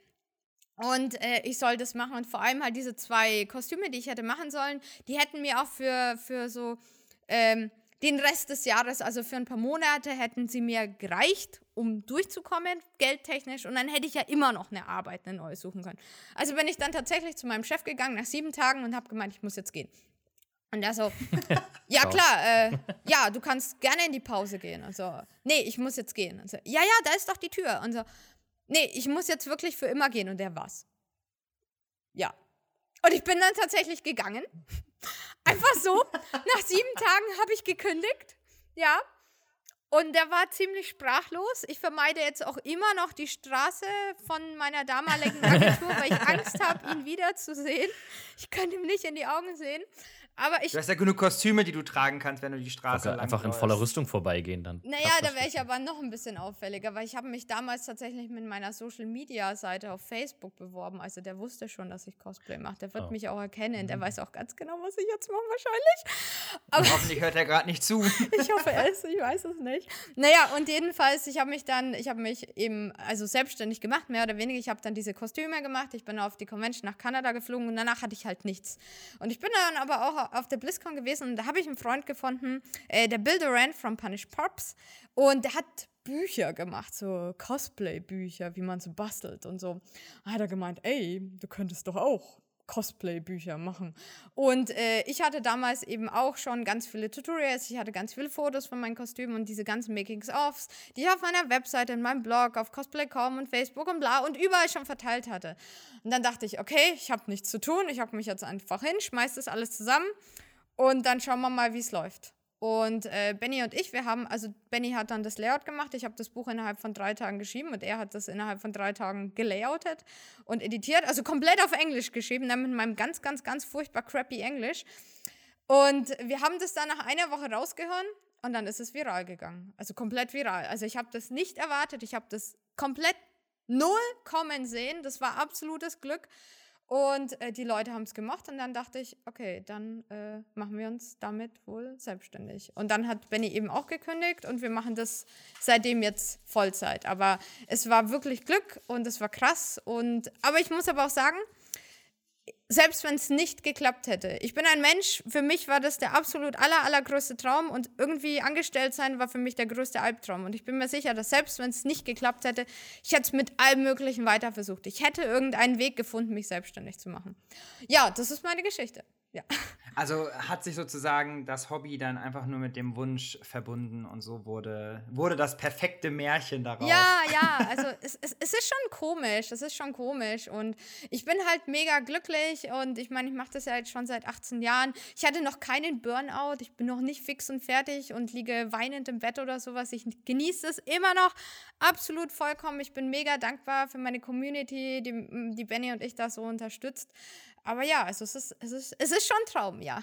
Und äh, ich soll das machen. Und vor allem halt diese zwei Kostüme, die ich hätte machen sollen, die hätten mir auch für, für so ähm, den Rest des Jahres, also für ein paar Monate, hätten sie mir gereicht, um durchzukommen, geldtechnisch. Und dann hätte ich ja immer noch eine Arbeit, eine neue suchen können. Also bin ich dann tatsächlich zu meinem Chef gegangen nach sieben Tagen und habe gemeint, ich muss jetzt gehen. Und er so, ja klar, äh, ja, du kannst gerne in die Pause gehen. Und so, nee, ich muss jetzt gehen. Und so, ja, ja, da ist doch die Tür. Und so, nee, ich muss jetzt wirklich für immer gehen. Und der was? Ja. Und ich bin dann tatsächlich gegangen. Einfach so. Nach sieben Tagen habe ich gekündigt. Ja. Und der war ziemlich sprachlos. Ich vermeide jetzt auch immer noch die Straße von meiner damaligen Agentur, weil ich Angst habe, ihn wiederzusehen. Ich könnte ihm nicht in die Augen sehen. Aber ich. Du hast ja genug Kostüme, die du tragen kannst, wenn du die Straße lang Einfach in läufst. voller Rüstung vorbeigehen dann. Naja, da wäre ich aber noch ein bisschen auffälliger, weil ich habe mich damals tatsächlich mit meiner Social Media Seite auf Facebook beworben. Also der wusste schon, dass ich Cosplay mache. Der wird Oh. mich auch erkennen. Der weiß auch ganz genau, was ich jetzt mache wahrscheinlich. Und hoffentlich hört er gerade nicht zu. Ich hoffe es, ich weiß es nicht. Naja, und jedenfalls, ich habe mich dann, ich habe mich eben, also selbstständig gemacht, mehr oder weniger. Ich habe dann diese Kostüme gemacht. Ich bin auf die Convention nach Kanada geflogen und danach hatte ich halt nichts. Und ich bin dann aber auch auf der BlizzCon gewesen und da habe ich einen Freund gefunden, äh, der Bill Durant from Punish Pops. Und der hat Bücher gemacht, so Cosplay-Bücher, wie man so bastelt und so. Da hat er gemeint, ey, du könntest doch auch Cosplay-Bücher machen. Und äh, ich hatte damals eben auch schon ganz viele Tutorials, ich hatte ganz viele Fotos von meinen Kostümen und diese ganzen Makings-ofs, die ich auf meiner Webseite, in meinem Blog, auf Cosplay.com und Facebook und bla und überall schon verteilt hatte. Und dann dachte ich, okay, ich habe nichts zu tun, ich hocke mich jetzt einfach hin, schmeiß das alles zusammen und dann schauen wir mal, wie es läuft. Und äh, Benny und ich, wir haben, also Benny hat dann das Layout gemacht. Ich habe das Buch innerhalb von drei Tagen geschrieben und er hat das innerhalb von drei Tagen gelayoutet und editiert. Also komplett auf Englisch geschrieben, dann mit meinem ganz, ganz, ganz furchtbar crappy Englisch. Und wir haben das dann nach einer Woche rausgehauen und dann ist es viral gegangen. Also komplett viral. Also ich habe das nicht erwartet. Ich habe das komplett null kommen sehen. Das war absolutes Glück. Und äh, die Leute haben es gemacht und dann dachte ich, okay, dann äh, machen wir uns damit wohl selbstständig. Und dann hat Benny eben auch gekündigt und wir machen das seitdem jetzt Vollzeit. Aber es war wirklich Glück und es war krass. Und aber ich muss aber auch sagen, selbst wenn es nicht geklappt hätte. Ich bin ein Mensch, für mich war das der absolut aller, allergrößte Traum und irgendwie angestellt sein war für mich der größte Albtraum. Und ich bin mir sicher, dass selbst wenn es nicht geklappt hätte, ich hätte es mit allem Möglichen weiter versucht. Ich hätte irgendeinen Weg gefunden, mich selbstständig zu machen. Ja, das ist meine Geschichte. Ja. Also hat sich sozusagen das Hobby dann einfach nur mit dem Wunsch verbunden und so wurde, wurde das perfekte Märchen daraus. Ja, ja, also es, es, es ist schon komisch, es ist schon komisch und ich bin halt mega glücklich und ich meine, ich mache das ja jetzt schon seit 18 Jahren. Ich hatte noch keinen Burnout, ich bin noch nicht fix und fertig und liege weinend im Bett oder sowas. Ich genieße es immer noch absolut vollkommen. Ich bin mega dankbar für meine Community, die, die Benny und ich da so unterstützt. Aber ja, also es ist, es ist, es ist schon ein Traum, ja.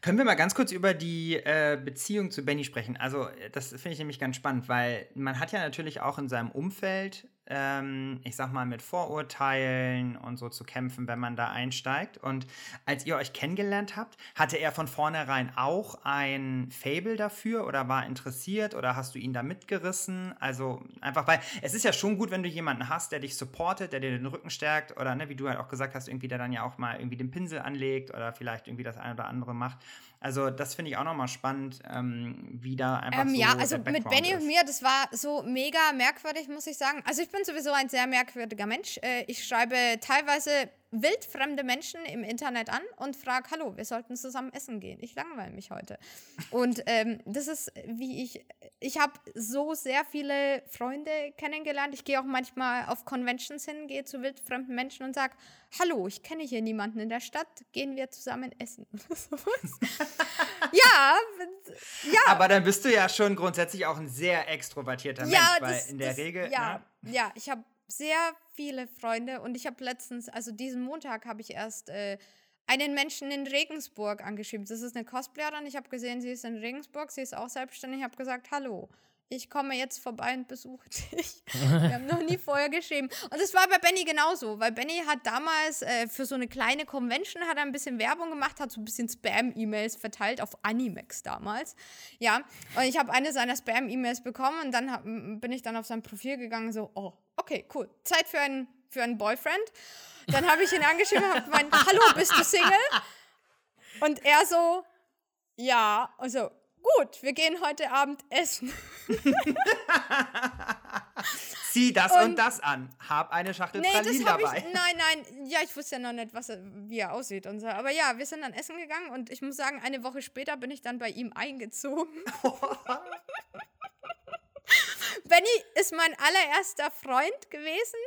Können wir mal ganz kurz über die äh, Beziehung zu Benny sprechen? Also, äh, das finde ich nämlich ganz spannend, weil man hat ja natürlich auch in seinem Umfeld, ähm, ich sag mal, mit Vorurteilen und so zu kämpfen, wenn man da einsteigt. Und als ihr euch kennengelernt habt, hatte er von vornherein auch ein Fable dafür oder war interessiert oder hast du ihn da mitgerissen? Also einfach, weil es ist ja schon gut, wenn du jemanden hast, der dich supportet, der dir den Rücken stärkt oder, ne, wie du halt auch gesagt hast, irgendwie der dann ja auch mal irgendwie den Pinsel anlegt oder vielleicht irgendwie das eine oder andere macht. Also das finde ich auch nochmal spannend, ähm, wie da einfach Ähm, so ja, also mit Benny und mir, das war so mega merkwürdig, muss ich sagen. Also ich bin sowieso ein sehr merkwürdiger Mensch. Äh, Ich schreibe teilweise wildfremde Menschen im Internet an und frage, hallo, wir sollten zusammen essen gehen. Ich langweile mich heute. Und ähm, das ist, wie ich, ich habe so sehr viele Freunde kennengelernt. Ich gehe auch manchmal auf Conventions hin, gehe zu wildfremden Menschen und sage, hallo, ich kenne hier niemanden in der Stadt, gehen wir zusammen essen. Ja, ja. Aber dann bist du ja schon grundsätzlich auch ein sehr extrovertierter Ja, Mensch, weil das, in der das, Regel. Ja, Ne? ja, ich habe sehr viele Freunde und ich habe letztens, also diesen Montag habe ich erst äh, einen Menschen in Regensburg angeschrieben. Das ist eine Cosplayerin. Ich habe gesehen, sie ist in Regensburg, sie ist auch selbstständig. Ich habe gesagt, hallo ich komme jetzt vorbei und besuche dich. Wir haben noch nie vorher geschrieben. Und es war bei Benny genauso, weil Benny hat damals äh, für so eine kleine Convention hat er ein bisschen Werbung gemacht, hat so ein bisschen Spam-E-Mails verteilt auf Animex damals. Ja, und ich habe eine seiner Spam-E-Mails bekommen und dann hab, bin ich dann auf sein Profil gegangen, so, oh, okay, cool, Zeit für einen, für einen Boyfriend. Dann habe ich ihn angeschrieben und habe gemeint, hallo, bist du Single? Und er so, ja, also gut, wir gehen heute Abend essen. Zieh das und, und, das an. Hab eine Schachtel nee, Pralinen dabei. Ich, nein, nein, ja, ich wusste ja noch nicht, was, wie er aussieht und so. Aber ja, wir sind dann essen gegangen und ich muss sagen, eine Woche später bin ich dann bei ihm eingezogen. Benny ist mein allererster Freund gewesen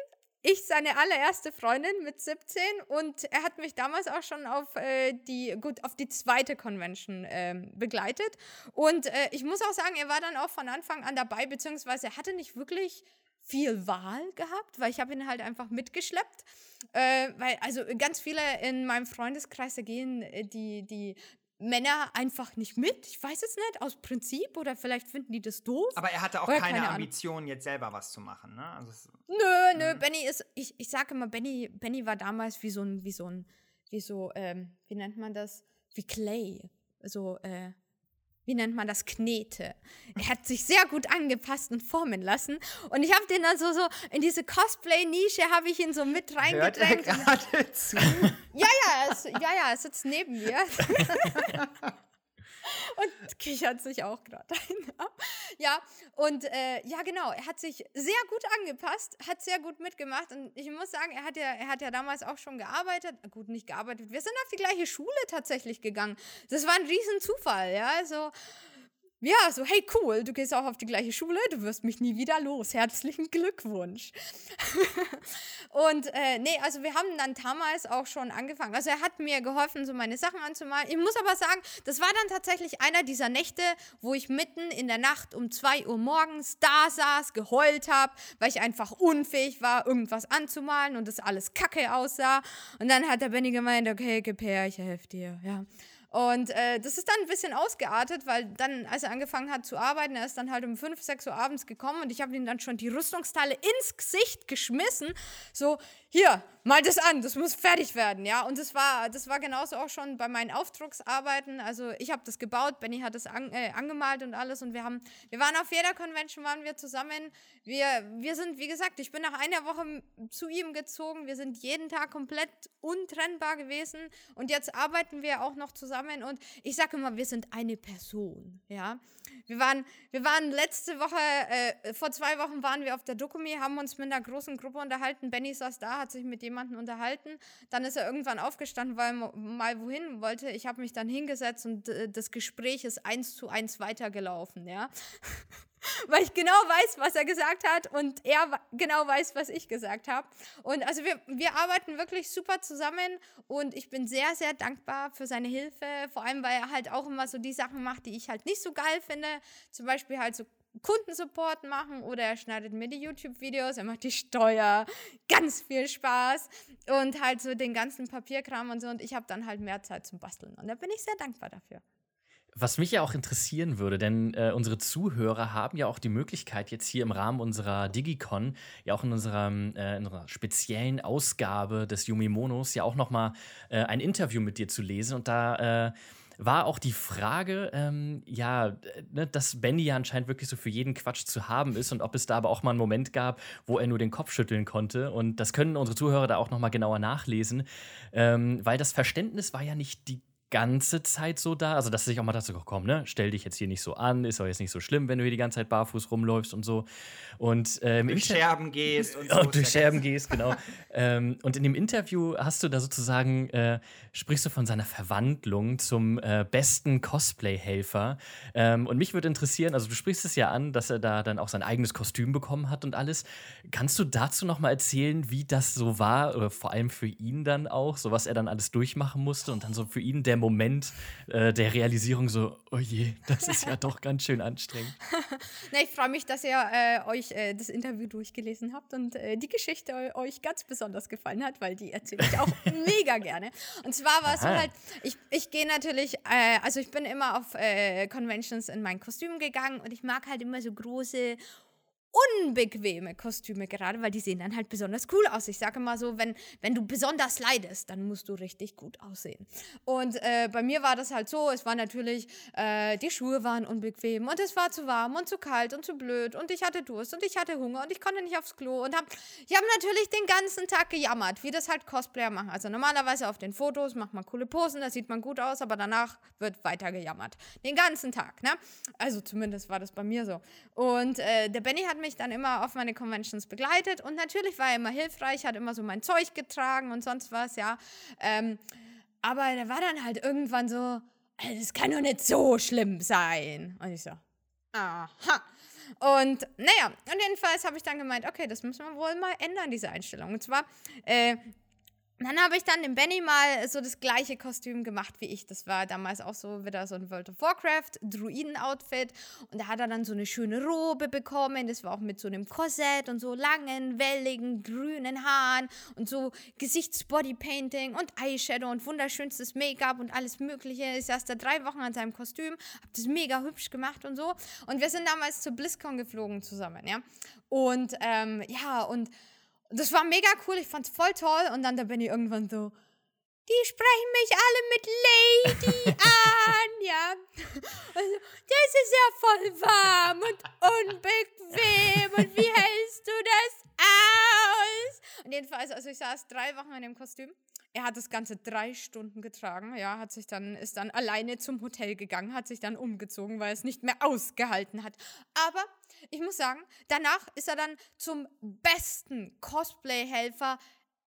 ich seine allererste Freundin mit 17 und er hat mich damals auch schon auf äh, die gut auf die zweite Convention äh, begleitet. Und äh, ich muss auch sagen, er war dann auch von Anfang an dabei, beziehungsweise er hatte nicht wirklich viel Wahl gehabt, weil ich habe ihn halt einfach mitgeschleppt, äh, weil also ganz viele in meinem Freundeskreis da gehen äh, die die Männer einfach nicht mit. Ich weiß es nicht, aus Prinzip oder vielleicht finden die das doof. Aber er hatte auch keine, keine Ambition, jetzt selber was zu machen, ne? Also nö, nö, hm. Benny ist, ich, ich sage immer, Benny, Benny war damals wie so ein, wie so ein, wie so, ähm, wie nennt man das? Wie Clay. So, äh, wie nennt man das, Knete. Er hat sich sehr gut angepasst und formen lassen. Und ich habe den dann so, so in diese Cosplay-Nische habe ich ihn so mit reingedrängt. Hört er gerade zu? Ja, ja, es, ja, ja, er sitzt neben mir. und kichert sich auch gerade ein. ja, und äh, ja, genau, er hat sich sehr gut angepasst, hat sehr gut mitgemacht und ich muss sagen, er hat ja, er hat ja damals auch schon gearbeitet, gut, nicht gearbeitet, wir sind auf die gleiche Schule tatsächlich gegangen. Das war ein Riesenzufall, ja, also ja, so, hey, cool, du gehst auch auf die gleiche Schule, du wirst mich nie wieder los. Herzlichen Glückwunsch. und äh, nee, also wir haben dann damals auch schon angefangen. Also er hat mir geholfen, so meine Sachen anzumalen. Ich muss aber sagen, das war dann tatsächlich einer dieser Nächte, wo ich mitten in der Nacht um 2 Uhr morgens da saß, geheult habe, weil ich einfach unfähig war, irgendwas anzumalen und das alles kacke aussah. Und dann hat der Benny gemeint, okay, her, ich helfe dir. Ja. Und äh, das ist dann ein bisschen ausgeartet, weil dann, als er angefangen hat zu arbeiten, er ist dann halt um 5, 6 Uhr abends gekommen und ich habe ihm dann schon die Rüstungsteile ins Gesicht geschmissen. So, hier, mal das an, das muss fertig werden, ja. Und das war, das war genauso auch schon bei meinen Aufdrucksarbeiten. Also ich habe das gebaut, Benny hat das an, äh, angemalt und alles und wir haben, wir waren auf jeder Convention, waren wir zusammen. Wir, wir sind, wie gesagt, ich bin nach einer Woche zu ihm gezogen, wir sind jeden Tag komplett untrennbar gewesen und jetzt arbeiten wir auch noch zusammen und ich sage immer, wir sind eine Person, ja. Wir waren, wir waren letzte Woche, äh, vor zwei Wochen waren wir auf der Dokumi, haben uns mit einer großen Gruppe unterhalten. Benny saß da, hat sich mit jemandem unterhalten. Dann ist er irgendwann aufgestanden, weil er mal wohin wollte. Ich habe mich dann hingesetzt und äh, das Gespräch ist eins zu eins weitergelaufen, ja. weil ich genau weiß, was er gesagt hat und er genau weiß, was ich gesagt habe. Und also wir, wir arbeiten wirklich super zusammen und ich bin sehr, sehr dankbar für seine Hilfe, vor allem weil er halt auch immer so die Sachen macht, die ich halt nicht so geil finde. Zum Beispiel halt so Kundensupport machen oder er schneidet mir die YouTube-Videos, er macht die Steuer, ganz viel Spaß und halt so den ganzen Papierkram und so und ich habe dann halt mehr Zeit zum Basteln und da bin ich sehr dankbar dafür. Was mich ja auch interessieren würde, denn äh, unsere Zuhörer haben ja auch die Möglichkeit, jetzt hier im Rahmen unserer Digicon, ja auch in, unserem, äh, in unserer speziellen Ausgabe des Yumimonos, ja auch nochmal äh, ein Interview mit dir zu lesen. Und da äh, war auch die Frage, ähm, ja, ne, dass Benny ja anscheinend wirklich so für jeden Quatsch zu haben ist und ob es da aber auch mal einen Moment gab, wo er nur den Kopf schütteln konnte. Und das können unsere Zuhörer da auch nochmal genauer nachlesen, ähm, weil das Verständnis war ja nicht die ganze Zeit so da. Also, dass ich auch mal dachte, komm, ne, stell dich jetzt hier nicht so an, ist doch jetzt nicht so schlimm, wenn du hier die ganze Zeit barfuß rumläufst und so. Und ähm, durch Scherben gehst und so. Und durch Scherben gehst, genau. ähm, und in dem Interview hast du da sozusagen, äh, sprichst du von seiner Verwandlung zum äh, besten Cosplay-Helfer. Ähm, und mich würde interessieren, also du sprichst es ja an, dass er da dann auch sein eigenes Kostüm bekommen hat und alles. Kannst du dazu noch mal erzählen, wie das so war, oder vor allem für ihn dann auch, so was er dann alles durchmachen musste und dann so für ihn der Moment äh, der Realisierung so, oh je, das ist ja doch ganz schön anstrengend. Na, ich freue mich, dass ihr äh, euch äh, das Interview durchgelesen habt und äh, die Geschichte euch ganz besonders gefallen hat, weil die erzähle ich auch mega gerne. Und zwar war es so halt, ich, ich gehe natürlich, äh, also ich bin immer auf äh, Conventions in mein Kostüm gegangen und ich mag halt immer so große unbequeme Kostüme gerade, weil die sehen dann halt besonders cool aus. Ich sage immer so, wenn, wenn du besonders leidest, dann musst du richtig gut aussehen. Und äh, bei mir war das halt so, es war natürlich, äh, die Schuhe waren unbequem und es war zu warm und zu kalt und zu blöd und ich hatte Durst und ich hatte Hunger und ich konnte nicht aufs Klo und hab, ich habe natürlich den ganzen Tag gejammert, wie das halt Cosplayer machen. Also normalerweise auf den Fotos macht man coole Posen, da sieht man gut aus, aber danach wird weiter gejammert. Den ganzen Tag, ne? Also zumindest war das bei mir so. Und äh, der Benny hat mir mich dann immer auf meine Conventions begleitet und natürlich war er immer hilfreich, hat immer so mein Zeug getragen und sonst was, ja. Ähm, aber der war dann halt irgendwann so, das kann doch nicht so schlimm sein. Und ich so, aha. Und naja, und jedenfalls habe ich dann gemeint, okay, das müssen wir wohl mal ändern, diese Einstellung. Und zwar, äh, dann habe ich dann dem Benny mal so das gleiche Kostüm gemacht wie ich. Das war damals auch so wieder so ein World of Warcraft Druiden-Outfit. Und da hat er dann so eine schöne Robe bekommen. Das war auch mit so einem Korsett und so langen, welligen, grünen Haaren und so Gesichtsbodypainting und Eyeshadow und wunderschönstes Make-up und alles Mögliche. Ich saß da drei Wochen an seinem Kostüm, hab das mega hübsch gemacht und so. Und wir sind damals zur BlizzCon geflogen zusammen, ja. Und ähm, ja, und das war mega cool, ich fand's voll toll. Und dann da bin ich irgendwann so, die sprechen mich alle mit Lady an, ja. Also, das ist ja voll warm und unbequem. Und wie hältst du das aus? Und jedenfalls, also ich saß drei Wochen in dem Kostüm. Er hat das Ganze drei Stunden getragen, ja, hat sich dann, ist dann alleine zum Hotel gegangen, hat sich dann umgezogen, weil er es nicht mehr ausgehalten hat. Aber ich muss sagen, danach ist er dann zum besten Cosplay-Helfer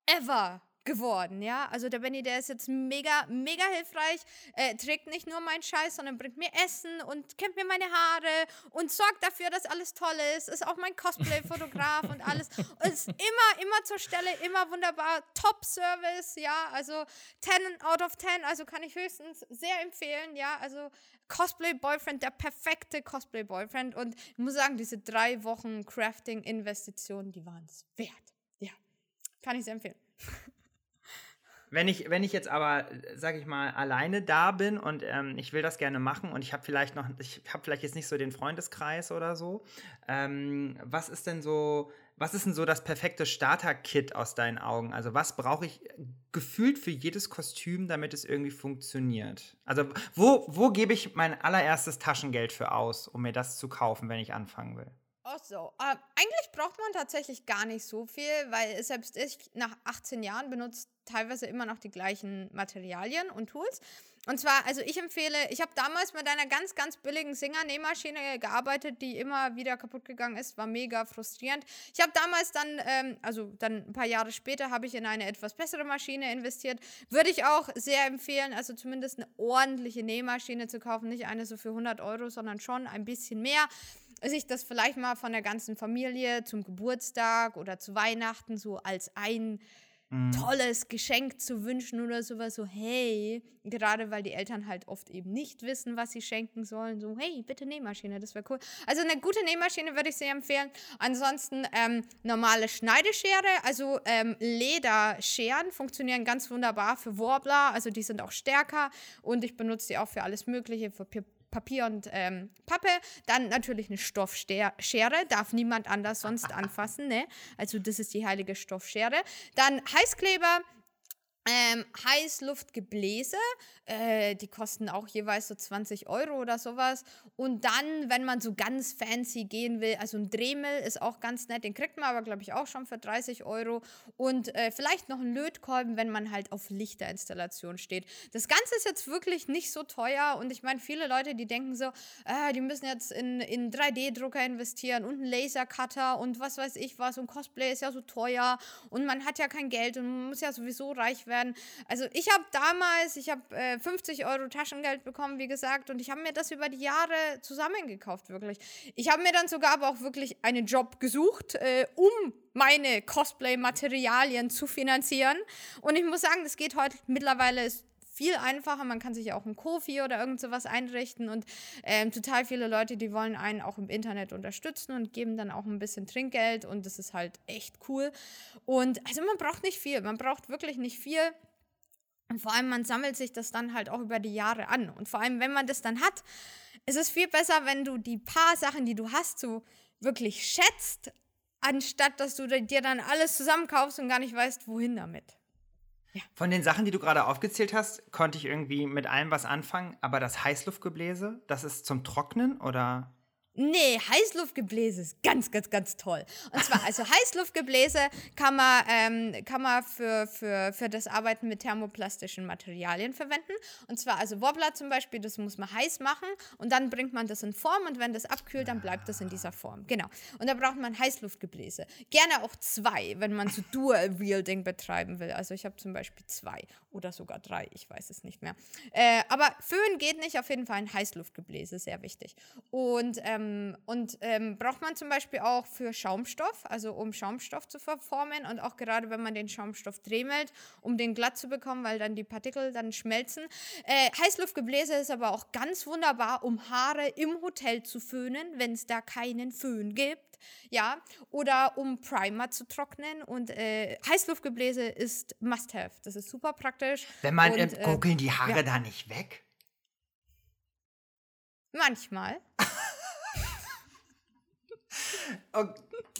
ever geworden, ja. Also der Benny, der ist jetzt mega, mega hilfreich, äh, trägt nicht nur meinen Scheiß, sondern bringt mir Essen und kämmt mir meine Haare und sorgt dafür, dass alles toll ist, ist auch mein Cosplay-Fotograf und alles. Ist immer, immer zur Stelle, immer wunderbar. Top-Service, ja. Also 10 out of 10, also kann ich höchstens sehr empfehlen, ja. Also Cosplay-Boyfriend, der perfekte Cosplay-Boyfriend. Und ich muss sagen, diese drei Wochen Crafting-Investitionen, die waren es wert. Ja, kann ich sehr empfehlen. Wenn ich, wenn ich jetzt aber, sag ich mal, alleine da bin und ähm, ich will das gerne machen und ich habe vielleicht noch, ich habe vielleicht jetzt nicht so den Freundeskreis oder so, ähm, was ist denn so, was ist denn so das perfekte Starter-Kit aus deinen Augen? Also was brauche ich gefühlt für jedes Kostüm, damit es irgendwie funktioniert? Also wo, wo gebe ich mein allererstes Taschengeld für aus, um mir das zu kaufen, wenn ich anfangen will? Ach so. Äh, eigentlich braucht man tatsächlich gar nicht so viel, weil selbst ich nach 18 Jahren benutze teilweise immer noch die gleichen Materialien und Tools. Und zwar, also ich empfehle, ich habe damals mit einer ganz, ganz billigen Singer-Nähmaschine gearbeitet, die immer wieder kaputt gegangen ist, war mega frustrierend. Ich habe damals dann, ähm, also dann ein paar Jahre später, habe ich in eine etwas bessere Maschine investiert. Würde ich auch sehr empfehlen, also zumindest eine ordentliche Nähmaschine zu kaufen, nicht eine so für 100 Euro, sondern schon ein bisschen mehr sich das vielleicht mal von der ganzen Familie zum Geburtstag oder zu Weihnachten so als ein mhm. tolles Geschenk zu wünschen oder sowas, so hey, gerade weil die Eltern halt oft eben nicht wissen, was sie schenken sollen, so hey, bitte Nähmaschine, das wäre cool. Also eine gute Nähmaschine würde ich sehr empfehlen. Ansonsten ähm, normale Schneideschere, also ähm, Lederscheren funktionieren ganz wunderbar für Warbler, also die sind auch stärker und ich benutze die auch für alles Mögliche, für Papier und ähm, Pappe. Dann natürlich eine Stoffschere, darf niemand anders sonst anfassen. Ne? Also das ist die heilige Stoffschere. Dann Heißkleber. Ähm, Heißluftgebläse, äh, die kosten auch jeweils so 20 Euro oder sowas. Und dann, wenn man so ganz fancy gehen will, also ein Dremel ist auch ganz nett, den kriegt man aber, glaube ich, auch schon für 30 Euro. Und äh, vielleicht noch ein Lötkolben, wenn man halt auf Lichterinstallation steht. Das Ganze ist jetzt wirklich nicht so teuer. Und ich meine, viele Leute, die denken so, äh, die müssen jetzt in, in 3D-Drucker investieren und einen Lasercutter und was weiß ich was. Und Cosplay ist ja so teuer und man hat ja kein Geld und man muss ja sowieso reich werden. Also ich habe damals, ich habe äh, 50 Euro Taschengeld bekommen, wie gesagt, und ich habe mir das über die Jahre zusammengekauft, wirklich. Ich habe mir dann sogar aber auch wirklich einen Job gesucht, äh, um meine Cosplay-Materialien zu finanzieren. Und ich muss sagen, das geht heute mittlerweile viel einfacher. Man kann sich auch ein Kofi oder irgend sowas einrichten und ähm, total viele Leute, die wollen einen auch im Internet unterstützen und geben dann auch ein bisschen Trinkgeld und das ist halt echt cool. Und also man braucht nicht viel, man braucht wirklich nicht viel. Und vor allem, man sammelt sich das dann halt auch über die Jahre an. Und vor allem, wenn man das dann hat, ist es viel besser, wenn du die paar Sachen, die du hast, so wirklich schätzt, anstatt dass du dir dann alles zusammenkaufst und gar nicht weißt, wohin damit. Von den Sachen, die du gerade aufgezählt hast, konnte ich irgendwie mit allem was anfangen, aber das Heißluftgebläse, das ist zum Trocknen oder? Nee, Heißluftgebläse ist ganz, ganz, ganz toll. Und zwar, also Heißluftgebläse kann man, ähm, kann man für, für, für das Arbeiten mit thermoplastischen Materialien verwenden. Und zwar, also Wobbler zum Beispiel, das muss man heiß machen und dann bringt man das in Form und wenn das abkühlt, dann bleibt das in dieser Form. Genau. Und da braucht man Heißluftgebläse. Gerne auch zwei, wenn man so Dual-Wielding betreiben will. Also ich habe zum Beispiel zwei oder sogar drei, ich weiß es nicht mehr. Äh, aber Föhn geht nicht, auf jeden Fall ein Heißluftgebläse, sehr wichtig. Und ähm, und ähm, braucht man zum Beispiel auch für Schaumstoff, also um Schaumstoff zu verformen und auch gerade wenn man den Schaumstoff dremelt, um den glatt zu bekommen, weil dann die Partikel dann schmelzen. Äh, Heißluftgebläse ist aber auch ganz wunderbar, um Haare im Hotel zu föhnen, wenn es da keinen Föhn gibt. Ja, oder um Primer zu trocknen und äh, Heißluftgebläse ist Must-Have. Das ist super praktisch. Wenn man, und, äh, guckeln die Haare ja. da nicht weg? Manchmal.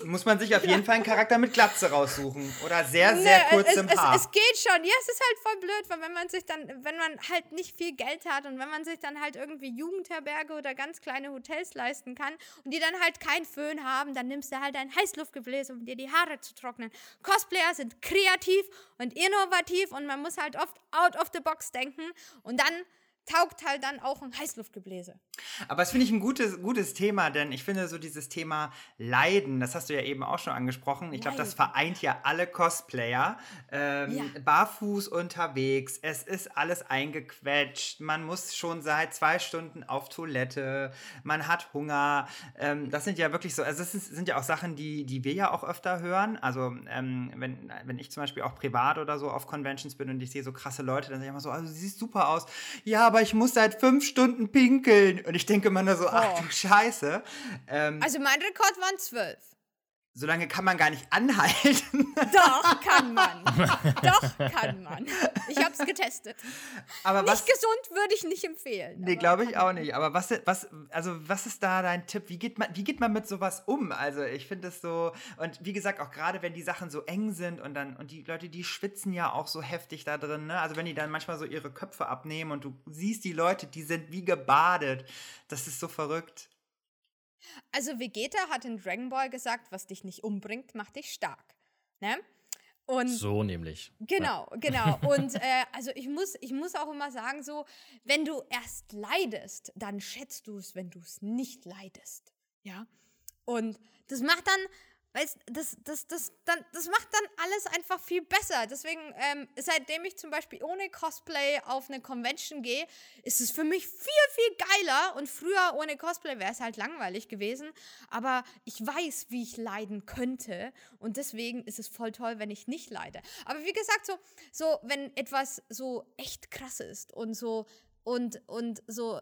Muss man sich auf jeden Fall einen Charakter mit Glatze raussuchen. Oder sehr, sehr nee, kurzem es, Haar. Es, es, geht schon. Ja, es ist halt voll blöd, weil wenn man sich dann, wenn man halt nicht viel Geld hat und wenn man sich dann halt irgendwie Jugendherberge oder ganz kleine Hotels leisten kann und die dann halt keinen Föhn haben, dann nimmst du halt ein Heißluftgebläse, um dir die Haare zu trocknen. Cosplayer sind kreativ und innovativ und man muss halt oft out of the box denken und dann taugt halt dann auch ein Heißluftgebläse. Aber das finde ich ein gutes, gutes Thema, denn ich finde so dieses Thema Leiden, das hast du ja eben auch schon angesprochen. Ich glaube, das vereint ja alle Cosplayer. Ähm, ja. Barfuß unterwegs, es ist alles eingequetscht, man muss schon seit zwei Stunden auf Toilette, man hat Hunger. Ähm, das sind ja wirklich so, also das sind ja auch Sachen, die, die wir ja auch öfter hören. Also ähm, wenn, wenn ich zum Beispiel auch privat oder so auf Conventions bin und ich sehe so krasse Leute, dann sage ich immer so, also du siehst super aus. Ja, aber aber ich muss seit fünf Stunden pinkeln. Und ich denke immer nur so, ach du oh. Scheiße. Ähm, also mein Rekord waren zwölf. So lange kann man gar nicht anhalten. Doch, kann man. Doch, kann man. Ich habe es getestet. Aber nicht was, gesund würde ich nicht empfehlen. Nee, glaube ich auch nicht. Aber was, was, also was ist da dein Tipp? Wie geht man, wie geht man mit sowas um? Also ich finde es so, und wie gesagt, auch gerade wenn die Sachen so eng sind und dann, und die Leute, die schwitzen ja auch so heftig da drin, ne? Also wenn die dann manchmal so ihre Köpfe abnehmen und du siehst die Leute, die sind wie gebadet. Das ist so verrückt. Also Vegeta hat in Dragon Ball gesagt, was dich nicht umbringt, macht dich stark. Ne? Und so nämlich. Genau, ja. genau. Und äh, also ich muss, ich muss auch immer sagen, so, wenn du erst leidest, dann schätzt du es, wenn du es nicht leidest. Ja. Und das macht dann Weißt, das, das, das, dann, das macht dann alles einfach viel besser. Deswegen, ähm, seitdem ich zum Beispiel ohne Cosplay auf eine Convention gehe, ist es für mich viel, viel geiler. Und früher ohne Cosplay wäre es halt langweilig gewesen. Aber ich weiß, wie ich leiden könnte. Und deswegen ist es voll toll, wenn ich nicht leide. Aber wie gesagt, so, so wenn etwas so echt krass ist und so und, und so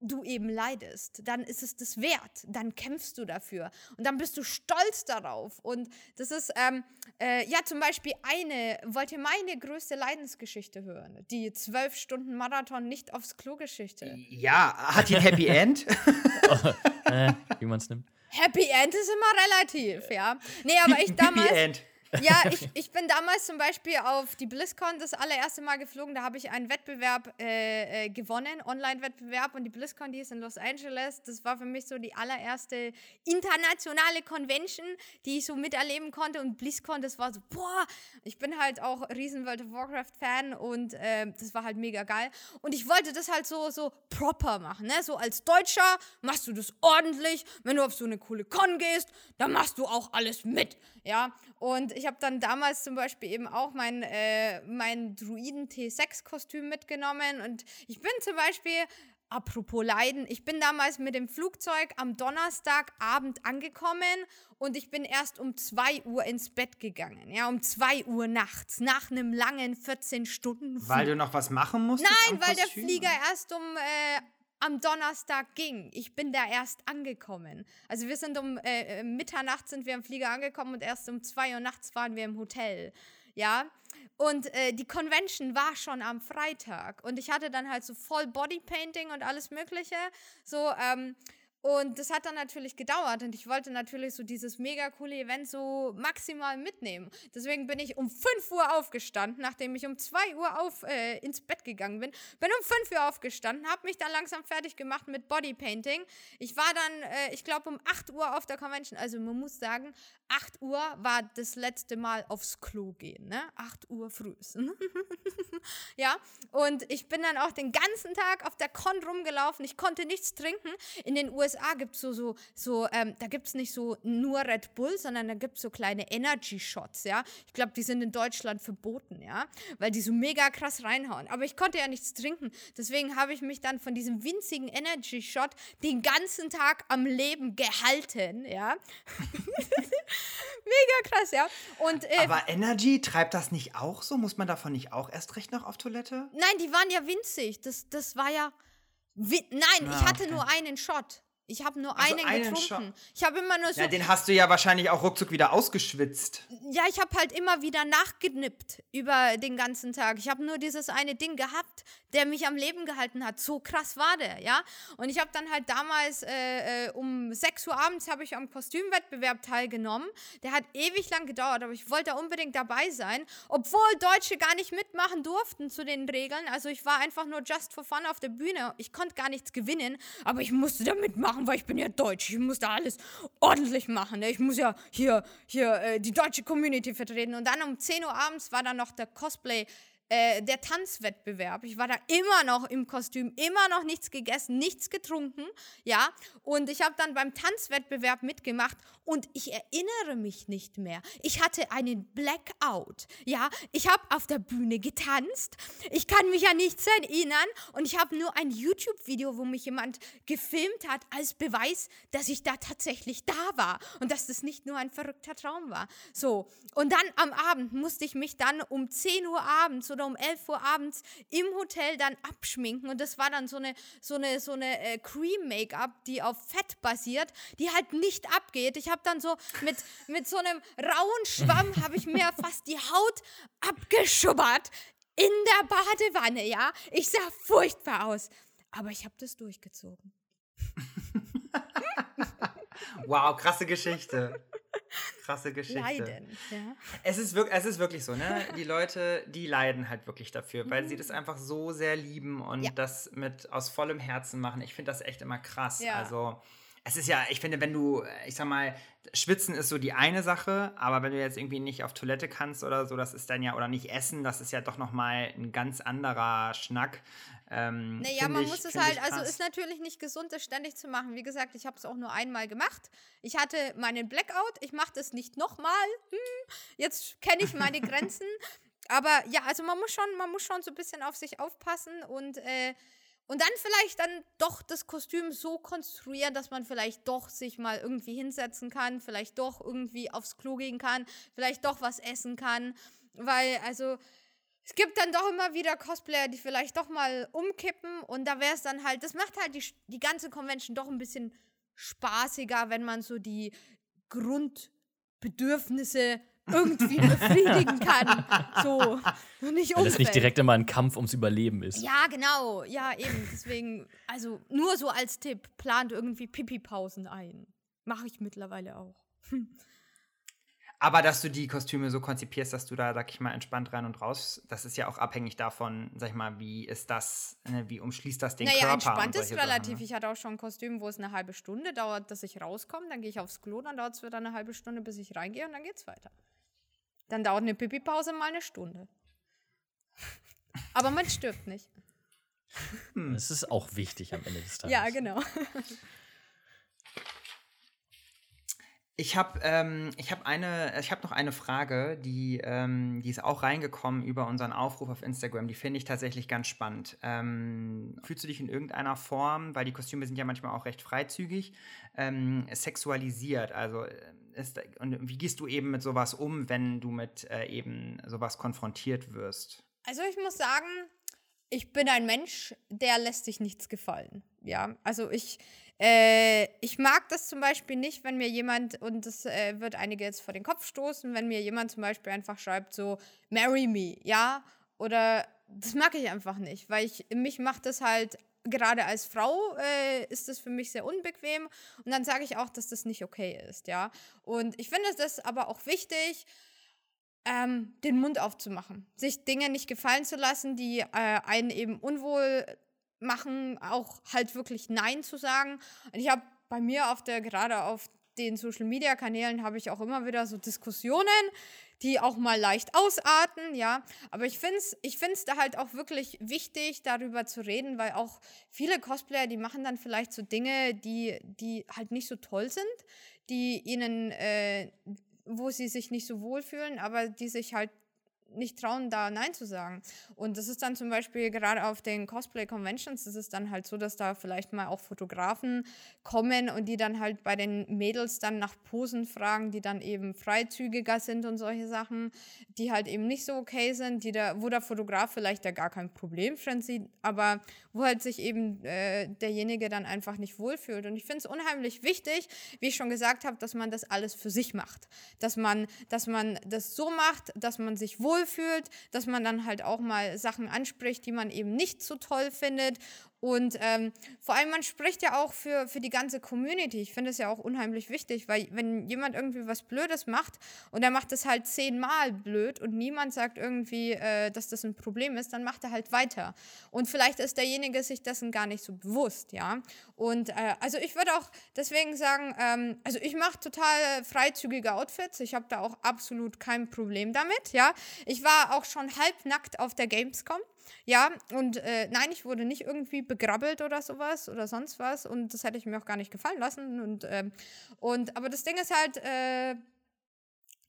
du eben leidest, dann ist es das wert, dann kämpfst du dafür und dann bist du stolz darauf. Und das ist, ähm, äh, ja, zum Beispiel eine, wollt ihr meine größte Leidensgeschichte hören? Die zwölf Stunden Marathon nicht aufs Klo-Geschichte. Ja, hat die ein Happy End? oh, äh, wie man es nimmt. Happy End ist immer relativ, ja. Nee, aber ich damals. Happy End. Ja, ich, ich bin damals zum Beispiel auf die BlizzCon das allererste Mal geflogen. Da habe ich einen Wettbewerb äh, äh, gewonnen, Online-Wettbewerb. Und die BlizzCon, die ist in Los Angeles. Das war für mich so die allererste internationale Convention, die ich so miterleben konnte. Und BlizzCon, das war so, boah, ich bin halt auch riesen World of Warcraft-Fan und äh, das war halt mega geil. Und ich wollte das halt so, so proper machen. Ne? So als Deutscher machst du das ordentlich. Wenn du auf so eine coole Con gehst, dann machst du auch alles mit. Ja, und ich habe dann damals zum Beispiel eben auch mein, äh, mein Druiden T6-Kostüm mitgenommen und ich bin zum Beispiel apropos Leiden, ich bin damals mit dem Flugzeug am Donnerstagabend angekommen und ich bin erst um 2 Uhr ins Bett gegangen. Ja, um 2 Uhr nachts, nach einem langen 14 Stunden Weil du noch was machen musstest? Nein, weil Kostüm? der Flieger erst um äh, am Donnerstag ging. Ich bin da erst angekommen. Also wir sind um äh, äh Mitternacht sind wir im Flieger angekommen und erst um 2 Uhr nachts waren wir im Hotel. Ja, und äh, die Convention war schon am Freitag. Und ich hatte dann halt so voll Bodypainting und alles Mögliche. So, ähm, und das hat dann natürlich gedauert und ich wollte natürlich so dieses mega coole Event so maximal mitnehmen. Deswegen bin ich um 5 Uhr aufgestanden, nachdem ich um 2 Uhr auf, äh, ins Bett gegangen bin. Bin um 5 Uhr aufgestanden, habe mich dann langsam fertig gemacht mit Bodypainting. Ich war dann, äh, ich glaube, um 8 Uhr auf der Convention. Also man muss sagen, 8 Uhr war das letzte Mal aufs Klo gehen, ne? 8 Uhr früh. ja, und ich bin dann auch den ganzen Tag auf der Con rumgelaufen. Ich konnte nichts trinken. In den USA gibt es so, so, so ähm, da gibt es nicht so nur Red Bull, sondern da gibt es so kleine Energy Shots, ja. Ich glaube, die sind in Deutschland verboten, ja, weil die so mega krass reinhauen. Aber ich konnte ja nichts trinken. Deswegen habe ich mich dann von diesem winzigen Energy Shot den ganzen Tag am Leben gehalten, ja. Mega krass, ja. Und, äh, Aber Energy, treibt das nicht auch so? Muss man davon nicht auch erst recht noch auf Toilette? Nein, die waren ja winzig. Das, das war ja. Nein, ah, ich hatte okay. nur einen Shot. Ich habe nur also einen, einen getrunken. Shot. Ich habe immer nur so. Ja, den hast du ja wahrscheinlich auch ruckzuck wieder ausgeschwitzt. Ja, ich habe halt immer wieder nachgenippt über den ganzen Tag. Ich habe nur dieses eine Ding gehabt, der mich am Leben gehalten hat. So krass war der, ja. Und ich habe dann halt damals äh, äh um 6 Uhr abends habe ich am Kostümwettbewerb teilgenommen. Der hat ewig lang gedauert, aber ich wollte unbedingt dabei sein, obwohl Deutsche gar nicht mitmachen durften zu den Regeln. Also ich war einfach nur just for fun auf der Bühne. Ich konnte gar nichts gewinnen, aber ich musste da mitmachen machen, weil ich bin ja deutsch. Ich muss da alles ordentlich machen. Ne? Ich muss ja hier, hier äh, die deutsche Community vertreten. Und dann um 10 Uhr abends war dann noch der Cosplay äh, der Tanzwettbewerb. Ich war da immer noch im Kostüm, immer noch nichts gegessen, nichts getrunken, ja. Und ich habe dann beim Tanzwettbewerb mitgemacht und ich erinnere mich nicht mehr. Ich hatte einen Blackout, ja. Ich habe auf der Bühne getanzt. Ich kann mich an nichts erinnern und ich habe nur ein YouTube-Video, wo mich jemand gefilmt hat, als Beweis, dass ich da tatsächlich da war und dass das nicht nur ein verrückter Traum war. So. Und dann am Abend musste ich mich dann um 10 Uhr abends oder um 11 Uhr abends im Hotel dann abschminken. Und das war dann so eine, so eine, so eine äh, Cream-Make-up, die auf Fett basiert, die halt nicht abgeht. Ich habe dann so mit, mit so einem rauen Schwamm, habe ich mir fast die Haut abgeschubbert in der Badewanne, ja. Ich sah furchtbar aus. Aber ich habe das durchgezogen. wow, krasse Geschichte. Krasse Geschichte. Leiden, ja. Es ist, wirklich, es ist wirklich so, ne? Die Leute, die leiden halt wirklich dafür, weil sie das mhm. einfach so sehr lieben und ja. das mit aus vollem Herzen machen. Ich finde das echt immer krass. Ja. Also, es ist ja, ich finde, wenn du, ich sag mal, Schwitzen ist so die eine Sache, aber wenn du jetzt irgendwie nicht auf Toilette kannst oder so, das ist dann ja, oder nicht essen, das ist ja doch nochmal ein ganz anderer Schnack. Ähm, naja, man ich, muss es halt, also ist natürlich nicht gesund, das ständig zu machen. Wie gesagt, ich habe es auch nur einmal gemacht. Ich hatte meinen Blackout, ich mache das nicht nochmal. Hm, jetzt kenne ich meine Grenzen. Aber ja, also man muss schon, man muss schon so ein bisschen auf sich aufpassen und äh, und dann vielleicht dann doch das Kostüm so konstruieren, dass man vielleicht doch sich mal irgendwie hinsetzen kann, vielleicht doch irgendwie aufs Klo gehen kann, vielleicht doch was essen kann. Weil, also, es gibt dann doch immer wieder Cosplayer, die vielleicht doch mal umkippen und da wäre es dann halt, das macht halt die, die ganze Convention doch ein bisschen spaßiger, wenn man so die Grundbedürfnisse irgendwie befriedigen kann. So. Und nicht Weil es nicht direkt immer ein Kampf ums Überleben ist. Ja, genau. Ja, eben. Deswegen, also nur so als Tipp, plant irgendwie Pipi-Pausen ein. Mache ich mittlerweile auch. Aber dass du die Kostüme so konzipierst, dass du da, sag ich mal, entspannt rein und raus, das ist ja auch abhängig davon, sag ich mal, wie ist das, ne, wie umschließt das den naja, Körper? Naja, entspannt ist relativ. Sachen, ne? Ich hatte auch schon ein Kostüm, wo es eine halbe Stunde dauert, dass ich rauskomme. Dann gehe ich aufs Klo, dann dauert es wieder eine halbe Stunde, bis ich reingehe und dann geht's weiter. Dann dauert eine Pipi-Pause mal eine Stunde. Aber man stirbt nicht. Hm. Das ist auch wichtig am Ende des Tages. Ja, genau. Ich habe ähm, hab ich habe noch eine Frage, die, ähm, die ist auch reingekommen über unseren Aufruf auf Instagram. Die finde ich tatsächlich ganz spannend. Ähm, fühlst du dich in irgendeiner Form, weil die Kostüme sind ja manchmal auch recht freizügig, ähm, sexualisiert? Also äh, ist, und wie gehst du eben mit sowas um, wenn du mit äh, eben sowas konfrontiert wirst? Also ich muss sagen, ich bin ein Mensch, der lässt sich nichts gefallen. Ja, also ich äh, ich mag das zum Beispiel nicht, wenn mir jemand, und das äh, wird einige jetzt vor den Kopf stoßen, wenn mir jemand zum Beispiel einfach schreibt, so, marry me, ja? Oder das mag ich einfach nicht, weil ich, mich macht das halt, gerade als Frau äh, ist das für mich sehr unbequem. Und dann sage ich auch, dass das nicht okay ist, ja? Und ich finde das aber auch wichtig, ähm, den Mund aufzumachen, sich Dinge nicht gefallen zu lassen, die äh, einen eben unwohl machen, auch halt wirklich Nein zu sagen. Und ich habe bei mir auf der, gerade auf den Social Media Kanälen habe ich auch immer wieder so Diskussionen, die auch mal leicht ausarten, ja. Aber ich finde es ich find's da halt auch wirklich wichtig, darüber zu reden, weil auch viele Cosplayer, die machen dann vielleicht so Dinge, die, die halt nicht so toll sind, die ihnen, äh, wo sie sich nicht so wohlfühlen, aber die sich halt nicht trauen, da Nein zu sagen. Und das ist dann zum Beispiel gerade auf den Cosplay-Conventions, das ist dann halt so, dass da vielleicht mal auch Fotografen kommen und die dann halt bei den Mädels dann nach Posen fragen, die dann eben freizügiger sind und solche Sachen, die halt eben nicht so okay sind, die da, wo der Fotograf vielleicht da gar kein Problem drin sieht, aber wo halt sich eben äh, derjenige dann einfach nicht wohlfühlt. Und ich finde es unheimlich wichtig, wie ich schon gesagt habe, dass man das alles für sich macht. Dass man, dass man das so macht, dass man sich wohlfühlt, dass man dann halt auch mal Sachen anspricht, die man eben nicht so toll findet und ähm, vor allem, man spricht ja auch für, für die ganze Community. Ich finde es ja auch unheimlich wichtig, weil wenn jemand irgendwie was Blödes macht und er macht es halt zehnmal blöd und niemand sagt irgendwie, äh, dass das ein Problem ist, dann macht er halt weiter. Und vielleicht ist derjenige sich dessen gar nicht so bewusst, ja. Und äh, also ich würde auch deswegen sagen, ähm, also ich mache total freizügige Outfits. Ich habe da auch absolut kein Problem damit, ja. Ich war auch schon halbnackt auf der Gamescom. Ja, und äh, nein, ich wurde nicht irgendwie begrabbelt oder sowas oder sonst was. Und das hätte ich mir auch gar nicht gefallen lassen. Und, ähm, und aber das Ding ist halt, äh,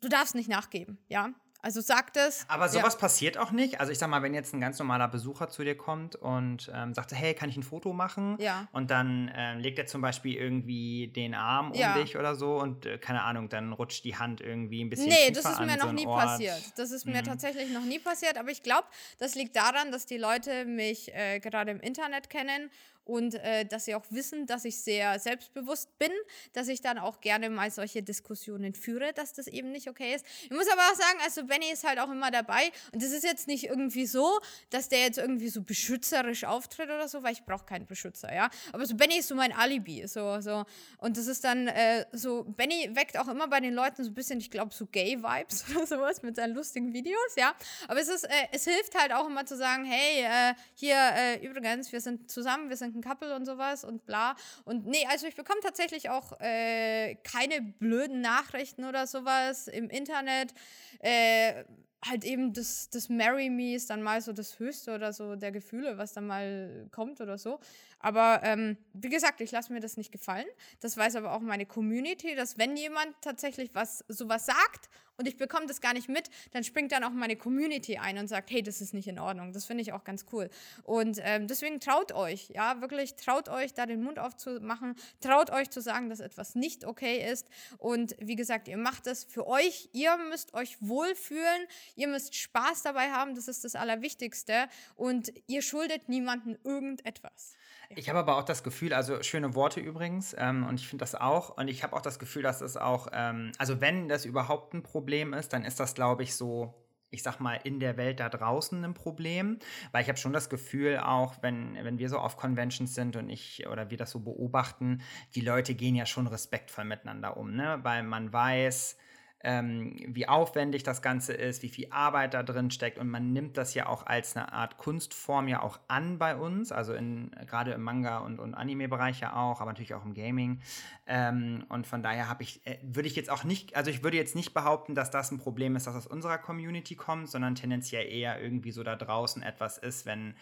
du darfst nicht nachgeben, ja. Also sagt es. Aber sowas ja. passiert auch nicht. Also ich sag mal, wenn jetzt ein ganz normaler Besucher zu dir kommt und ähm, sagt, hey, kann ich ein Foto machen? Ja. Und dann ähm, legt er zum Beispiel irgendwie den Arm um ja. dich oder so und äh, keine Ahnung, dann rutscht die Hand irgendwie ein bisschen. Nee, das ist mir noch so nie Ort. passiert. Das ist mhm. mir tatsächlich noch nie passiert. Aber ich glaube, das liegt daran, dass die Leute mich äh, gerade im Internet kennen und äh, dass sie auch wissen, dass ich sehr selbstbewusst bin, dass ich dann auch gerne mal solche Diskussionen führe, dass das eben nicht okay ist. Ich muss aber auch sagen, also Benny ist halt auch immer dabei und das ist jetzt nicht irgendwie so, dass der jetzt irgendwie so beschützerisch auftritt oder so, weil ich brauche keinen Beschützer, ja. Aber so Benny ist so mein Alibi, so so und das ist dann äh, so Benny weckt auch immer bei den Leuten so ein bisschen, ich glaube so Gay-Vibes oder sowas mit seinen lustigen Videos, ja. Aber es ist, äh, es hilft halt auch immer zu sagen, hey, äh, hier äh, übrigens, wir sind zusammen, wir sind ein Couple und sowas und bla. Und nee, also ich bekomme tatsächlich auch äh, keine blöden Nachrichten oder sowas im Internet. Äh, halt eben das, das Marry Me ist dann mal so das Höchste oder so der Gefühle, was dann mal kommt oder so. Aber ähm, wie gesagt, ich lasse mir das nicht gefallen. Das weiß aber auch meine Community, dass wenn jemand tatsächlich was sowas sagt und ich bekomme das gar nicht mit, dann springt dann auch meine Community ein und sagt, hey, das ist nicht in Ordnung. Das finde ich auch ganz cool. Und ähm, deswegen traut euch, ja, wirklich traut euch, da den Mund aufzumachen, traut euch zu sagen, dass etwas nicht okay ist. Und wie gesagt, ihr macht das für euch. Ihr müsst euch wohlfühlen, ihr müsst Spaß dabei haben, das ist das Allerwichtigste. Und ihr schuldet niemandem irgendetwas. Ich habe aber auch das Gefühl, also schöne Worte übrigens, ähm, und ich finde das auch, und ich habe auch das Gefühl, dass es auch, ähm, also wenn das überhaupt ein Problem ist, dann ist das, glaube ich, so, ich sag mal, in der Welt da draußen ein Problem. Weil ich habe schon das Gefühl, auch wenn, wenn wir so auf Conventions sind und ich oder wir das so beobachten, die Leute gehen ja schon respektvoll miteinander um, ne? Weil man weiß, ähm, wie aufwendig das Ganze ist, wie viel Arbeit da drin steckt. Und man nimmt das ja auch als eine Art Kunstform ja auch an bei uns, also in, gerade im Manga- und, und Anime-Bereich ja auch, aber natürlich auch im Gaming. Ähm, und von daher habe ich, äh, würde ich jetzt auch nicht, also ich würde jetzt nicht behaupten, dass das ein Problem ist, das aus unserer Community kommt, sondern tendenziell eher irgendwie so da draußen etwas ist, wenn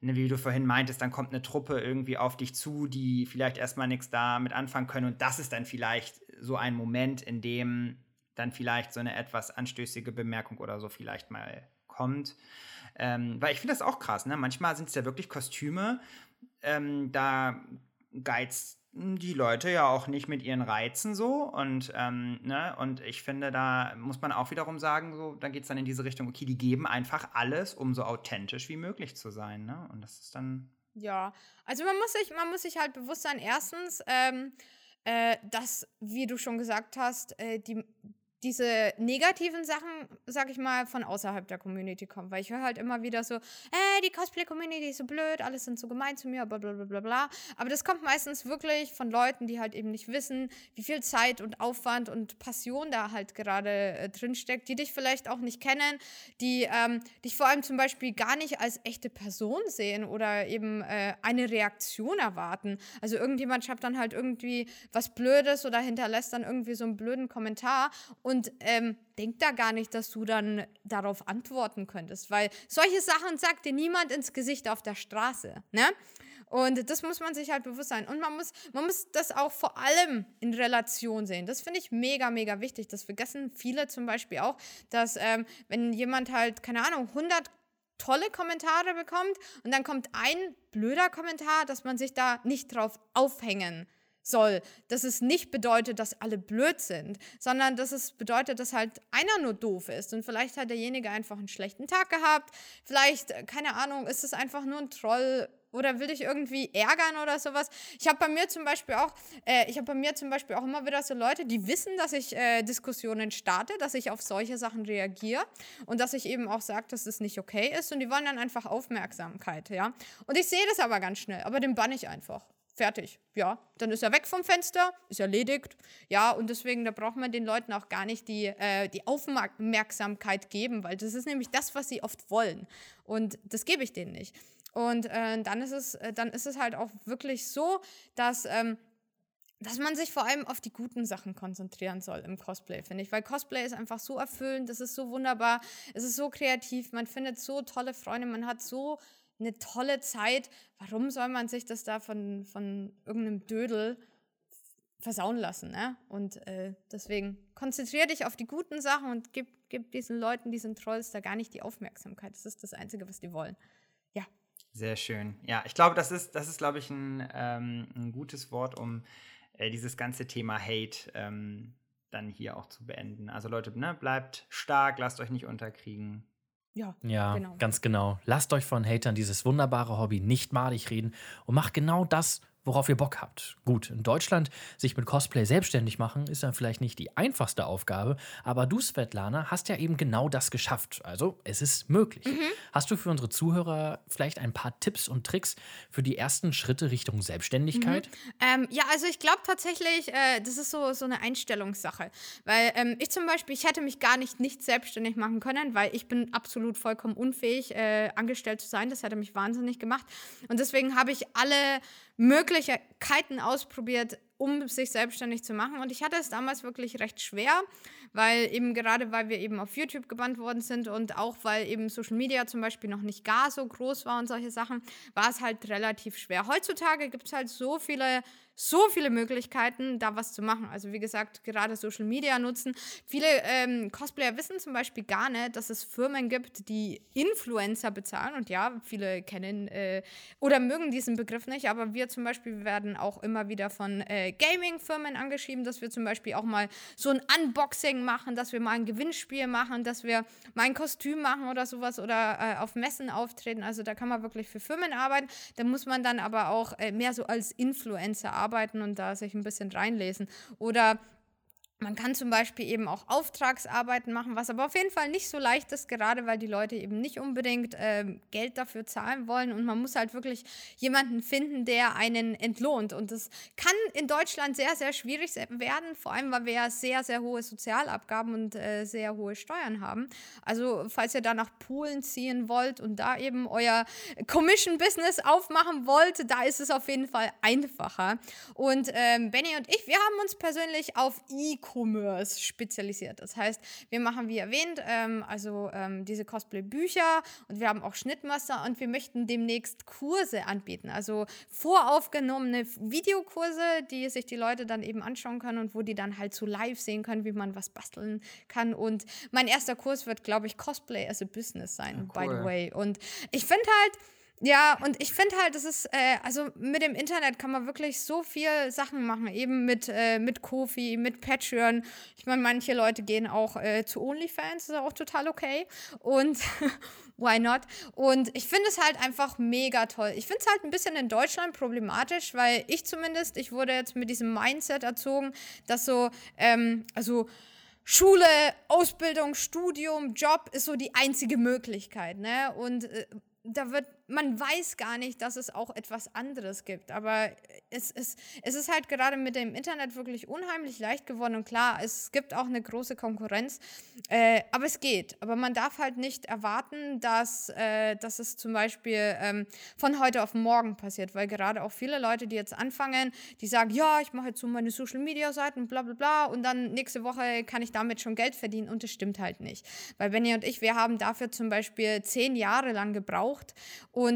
ne, wie du vorhin meintest, dann kommt eine Truppe irgendwie auf dich zu, die vielleicht erstmal nichts damit anfangen können. Und das ist dann vielleicht so ein Moment, in dem dann vielleicht so eine etwas anstößige Bemerkung oder so vielleicht mal kommt. Ähm, weil ich finde das auch krass, ne? Manchmal sind es ja wirklich Kostüme, ähm, da geizt die Leute ja auch nicht mit ihren Reizen so und ähm, ne und ich finde da muss man auch wiederum sagen so da geht es dann in diese Richtung okay die geben einfach alles um so authentisch wie möglich zu sein ne und das ist dann ja also man muss sich man muss sich halt bewusst sein erstens ähm, äh, dass wie du schon gesagt hast äh, die diese negativen Sachen, sag ich mal, von außerhalb der Community kommen. Weil ich höre halt immer wieder so, äh, die Cosplay-Community ist so blöd, alles sind so gemein zu mir, bla bla bla bla bla. Aber das kommt meistens wirklich von Leuten, die halt eben nicht wissen, wie viel Zeit und Aufwand und Passion da halt gerade äh, drinsteckt, die dich vielleicht auch nicht kennen, die ähm, dich vor allem zum Beispiel gar nicht als echte Person sehen oder eben äh, eine Reaktion erwarten. Also irgendjemand schreibt dann halt irgendwie was Blödes oder hinterlässt dann irgendwie so einen blöden Kommentar ähm, denk da gar nicht, dass du dann darauf antworten könntest, weil solche Sachen sagt dir niemand ins Gesicht auf der Straße, ne? Und das muss man sich halt bewusst sein. Und man muss, man muss das auch vor allem in Relation sehen. Das finde ich mega, mega wichtig. Das vergessen viele zum Beispiel auch, dass ähm, wenn jemand halt, keine Ahnung, 100 tolle Kommentare bekommt und dann kommt ein blöder Kommentar, dass man sich da nicht drauf aufhängen kann soll, dass es nicht bedeutet, dass alle blöd sind, sondern dass es bedeutet, dass halt einer nur doof ist und vielleicht hat derjenige einfach einen schlechten Tag gehabt, vielleicht, äh, keine Ahnung, ist es einfach nur ein Troll oder will dich irgendwie ärgern oder sowas. Ich habe bei mir zum Beispiel auch, äh, ich habe bei mir zum Beispiel auch immer wieder so Leute, die wissen, dass ich äh, Diskussionen starte, dass ich auf solche Sachen reagiere und dass ich eben auch sage, dass es nicht okay ist und die wollen dann einfach Aufmerksamkeit, ja. Und ich sehe das aber ganz schnell, aber den bann ich einfach. Fertig. Ja, dann ist er weg vom Fenster, ist erledigt. Ja, und deswegen, da braucht man den Leuten auch gar nicht die, äh, die Aufmerksamkeit geben, weil das ist nämlich das, was sie oft wollen. Und das gebe ich denen nicht. Und äh, dann, ist es, äh, dann ist es halt auch wirklich so, dass. Ähm, dass man sich vor allem auf die guten Sachen konzentrieren soll im Cosplay, finde ich. Weil Cosplay ist einfach so erfüllend, das ist so wunderbar, es ist so kreativ, man findet so tolle Freunde, man hat so eine tolle Zeit. Warum soll man sich das da von, von irgendeinem Dödel versauen lassen? Ne? Und äh, deswegen konzentriere dich auf die guten Sachen und gib, gib diesen Leuten, diesen Trolls da gar nicht die Aufmerksamkeit. Das ist das Einzige, was die wollen. Ja. Sehr schön. Ja, ich glaube, das ist, das ist glaube ich, ein, ähm, ein gutes Wort, um äh, dieses ganze Thema Hate ähm, dann hier auch zu beenden. Also Leute, ne, bleibt stark, lasst euch nicht unterkriegen. Ja, ja genau. ganz genau. Lasst euch von Hatern dieses wunderbare Hobby nicht malig reden und macht genau das, worauf ihr Bock habt. Gut, in Deutschland sich mit Cosplay selbstständig machen, ist dann vielleicht nicht die einfachste Aufgabe, aber du, Svetlana, hast ja eben genau das geschafft. Also, es ist möglich. Mhm. Hast du für unsere Zuhörer vielleicht ein paar Tipps und Tricks für die ersten Schritte Richtung Selbstständigkeit? Mhm. Ähm, ja, also ich glaube tatsächlich, äh, das ist so, so eine Einstellungssache. Weil ähm, ich zum Beispiel, ich hätte mich gar nicht nicht selbstständig machen können, weil ich bin absolut vollkommen unfähig, äh, angestellt zu sein. Das hätte mich wahnsinnig gemacht. Und deswegen habe ich alle Möglichkeiten ausprobiert, um sich selbstständig zu machen. Und ich hatte es damals wirklich recht schwer, weil eben gerade, weil wir eben auf YouTube gebannt worden sind und auch weil eben Social Media zum Beispiel noch nicht gar so groß war und solche Sachen, war es halt relativ schwer. Heutzutage gibt es halt so viele so viele Möglichkeiten, da was zu machen. Also wie gesagt, gerade Social Media nutzen. Viele ähm, Cosplayer wissen zum Beispiel gar nicht, dass es Firmen gibt, die Influencer bezahlen. Und ja, viele kennen äh, oder mögen diesen Begriff nicht, aber wir zum Beispiel werden auch immer wieder von äh, Gaming-Firmen angeschrieben, dass wir zum Beispiel auch mal so ein Unboxing machen, dass wir mal ein Gewinnspiel machen, dass wir mal ein Kostüm machen oder sowas oder äh, auf Messen auftreten. Also da kann man wirklich für Firmen arbeiten. Da muss man dann aber auch äh, mehr so als Influencer arbeiten und da sich ein bisschen reinlesen. Oder man kann zum Beispiel eben auch Auftragsarbeiten machen, was aber auf jeden Fall nicht so leicht ist, gerade weil die Leute eben nicht unbedingt äh, Geld dafür zahlen wollen und man muss halt wirklich jemanden finden, der einen entlohnt. Und das kann in Deutschland sehr, sehr schwierig werden, vor allem weil wir ja sehr, sehr hohe Sozialabgaben und äh, sehr hohe Steuern haben. Also falls ihr da nach Polen ziehen wollt und da eben euer Commission-Business aufmachen wollt, da ist es auf jeden Fall einfacher. Und ähm, Benny und ich, wir haben uns persönlich auf e E-Commerce spezialisiert. Das heißt, wir machen, wie erwähnt, ähm, also ähm, diese Cosplay-Bücher und wir haben auch Schnittmaster und wir möchten demnächst Kurse anbieten. Also voraufgenommene Videokurse, die sich die Leute dann eben anschauen können und wo die dann halt so live sehen können, wie man was basteln kann. Und mein erster Kurs wird, glaube ich, Cosplay as a Business sein, Ja, by the cool. way. Und ich finde halt, ja, und ich finde halt, das ist, äh, also mit dem Internet kann man wirklich so viel Sachen machen, eben mit, äh, mit Kofi, mit Patreon. Ich meine, manche Leute gehen auch äh, zu OnlyFans, ist auch total okay. Und why not? Und ich finde es halt einfach mega toll. Ich finde es halt ein bisschen in Deutschland problematisch, weil ich zumindest, ich wurde jetzt mit diesem Mindset erzogen, dass so, ähm, also Schule, Ausbildung, Studium, Job ist so die einzige Möglichkeit, ne? Und äh, da wird, man weiß gar nicht, dass es auch etwas anderes gibt. Aber es, es, es ist halt gerade mit dem Internet wirklich unheimlich leicht geworden. Und klar, es gibt auch eine große Konkurrenz. Äh, aber es geht. Aber man darf halt nicht erwarten, dass, äh, dass es zum Beispiel ähm, von heute auf morgen passiert. Weil gerade auch viele Leute, die jetzt anfangen, die sagen, ja, ich mache jetzt so meine Social-Media-Seiten, bla bla bla. Und dann nächste Woche kann ich damit schon Geld verdienen. Und das stimmt halt nicht. Weil Benny und ich, wir haben dafür zum Beispiel zehn Jahre lang gebraucht.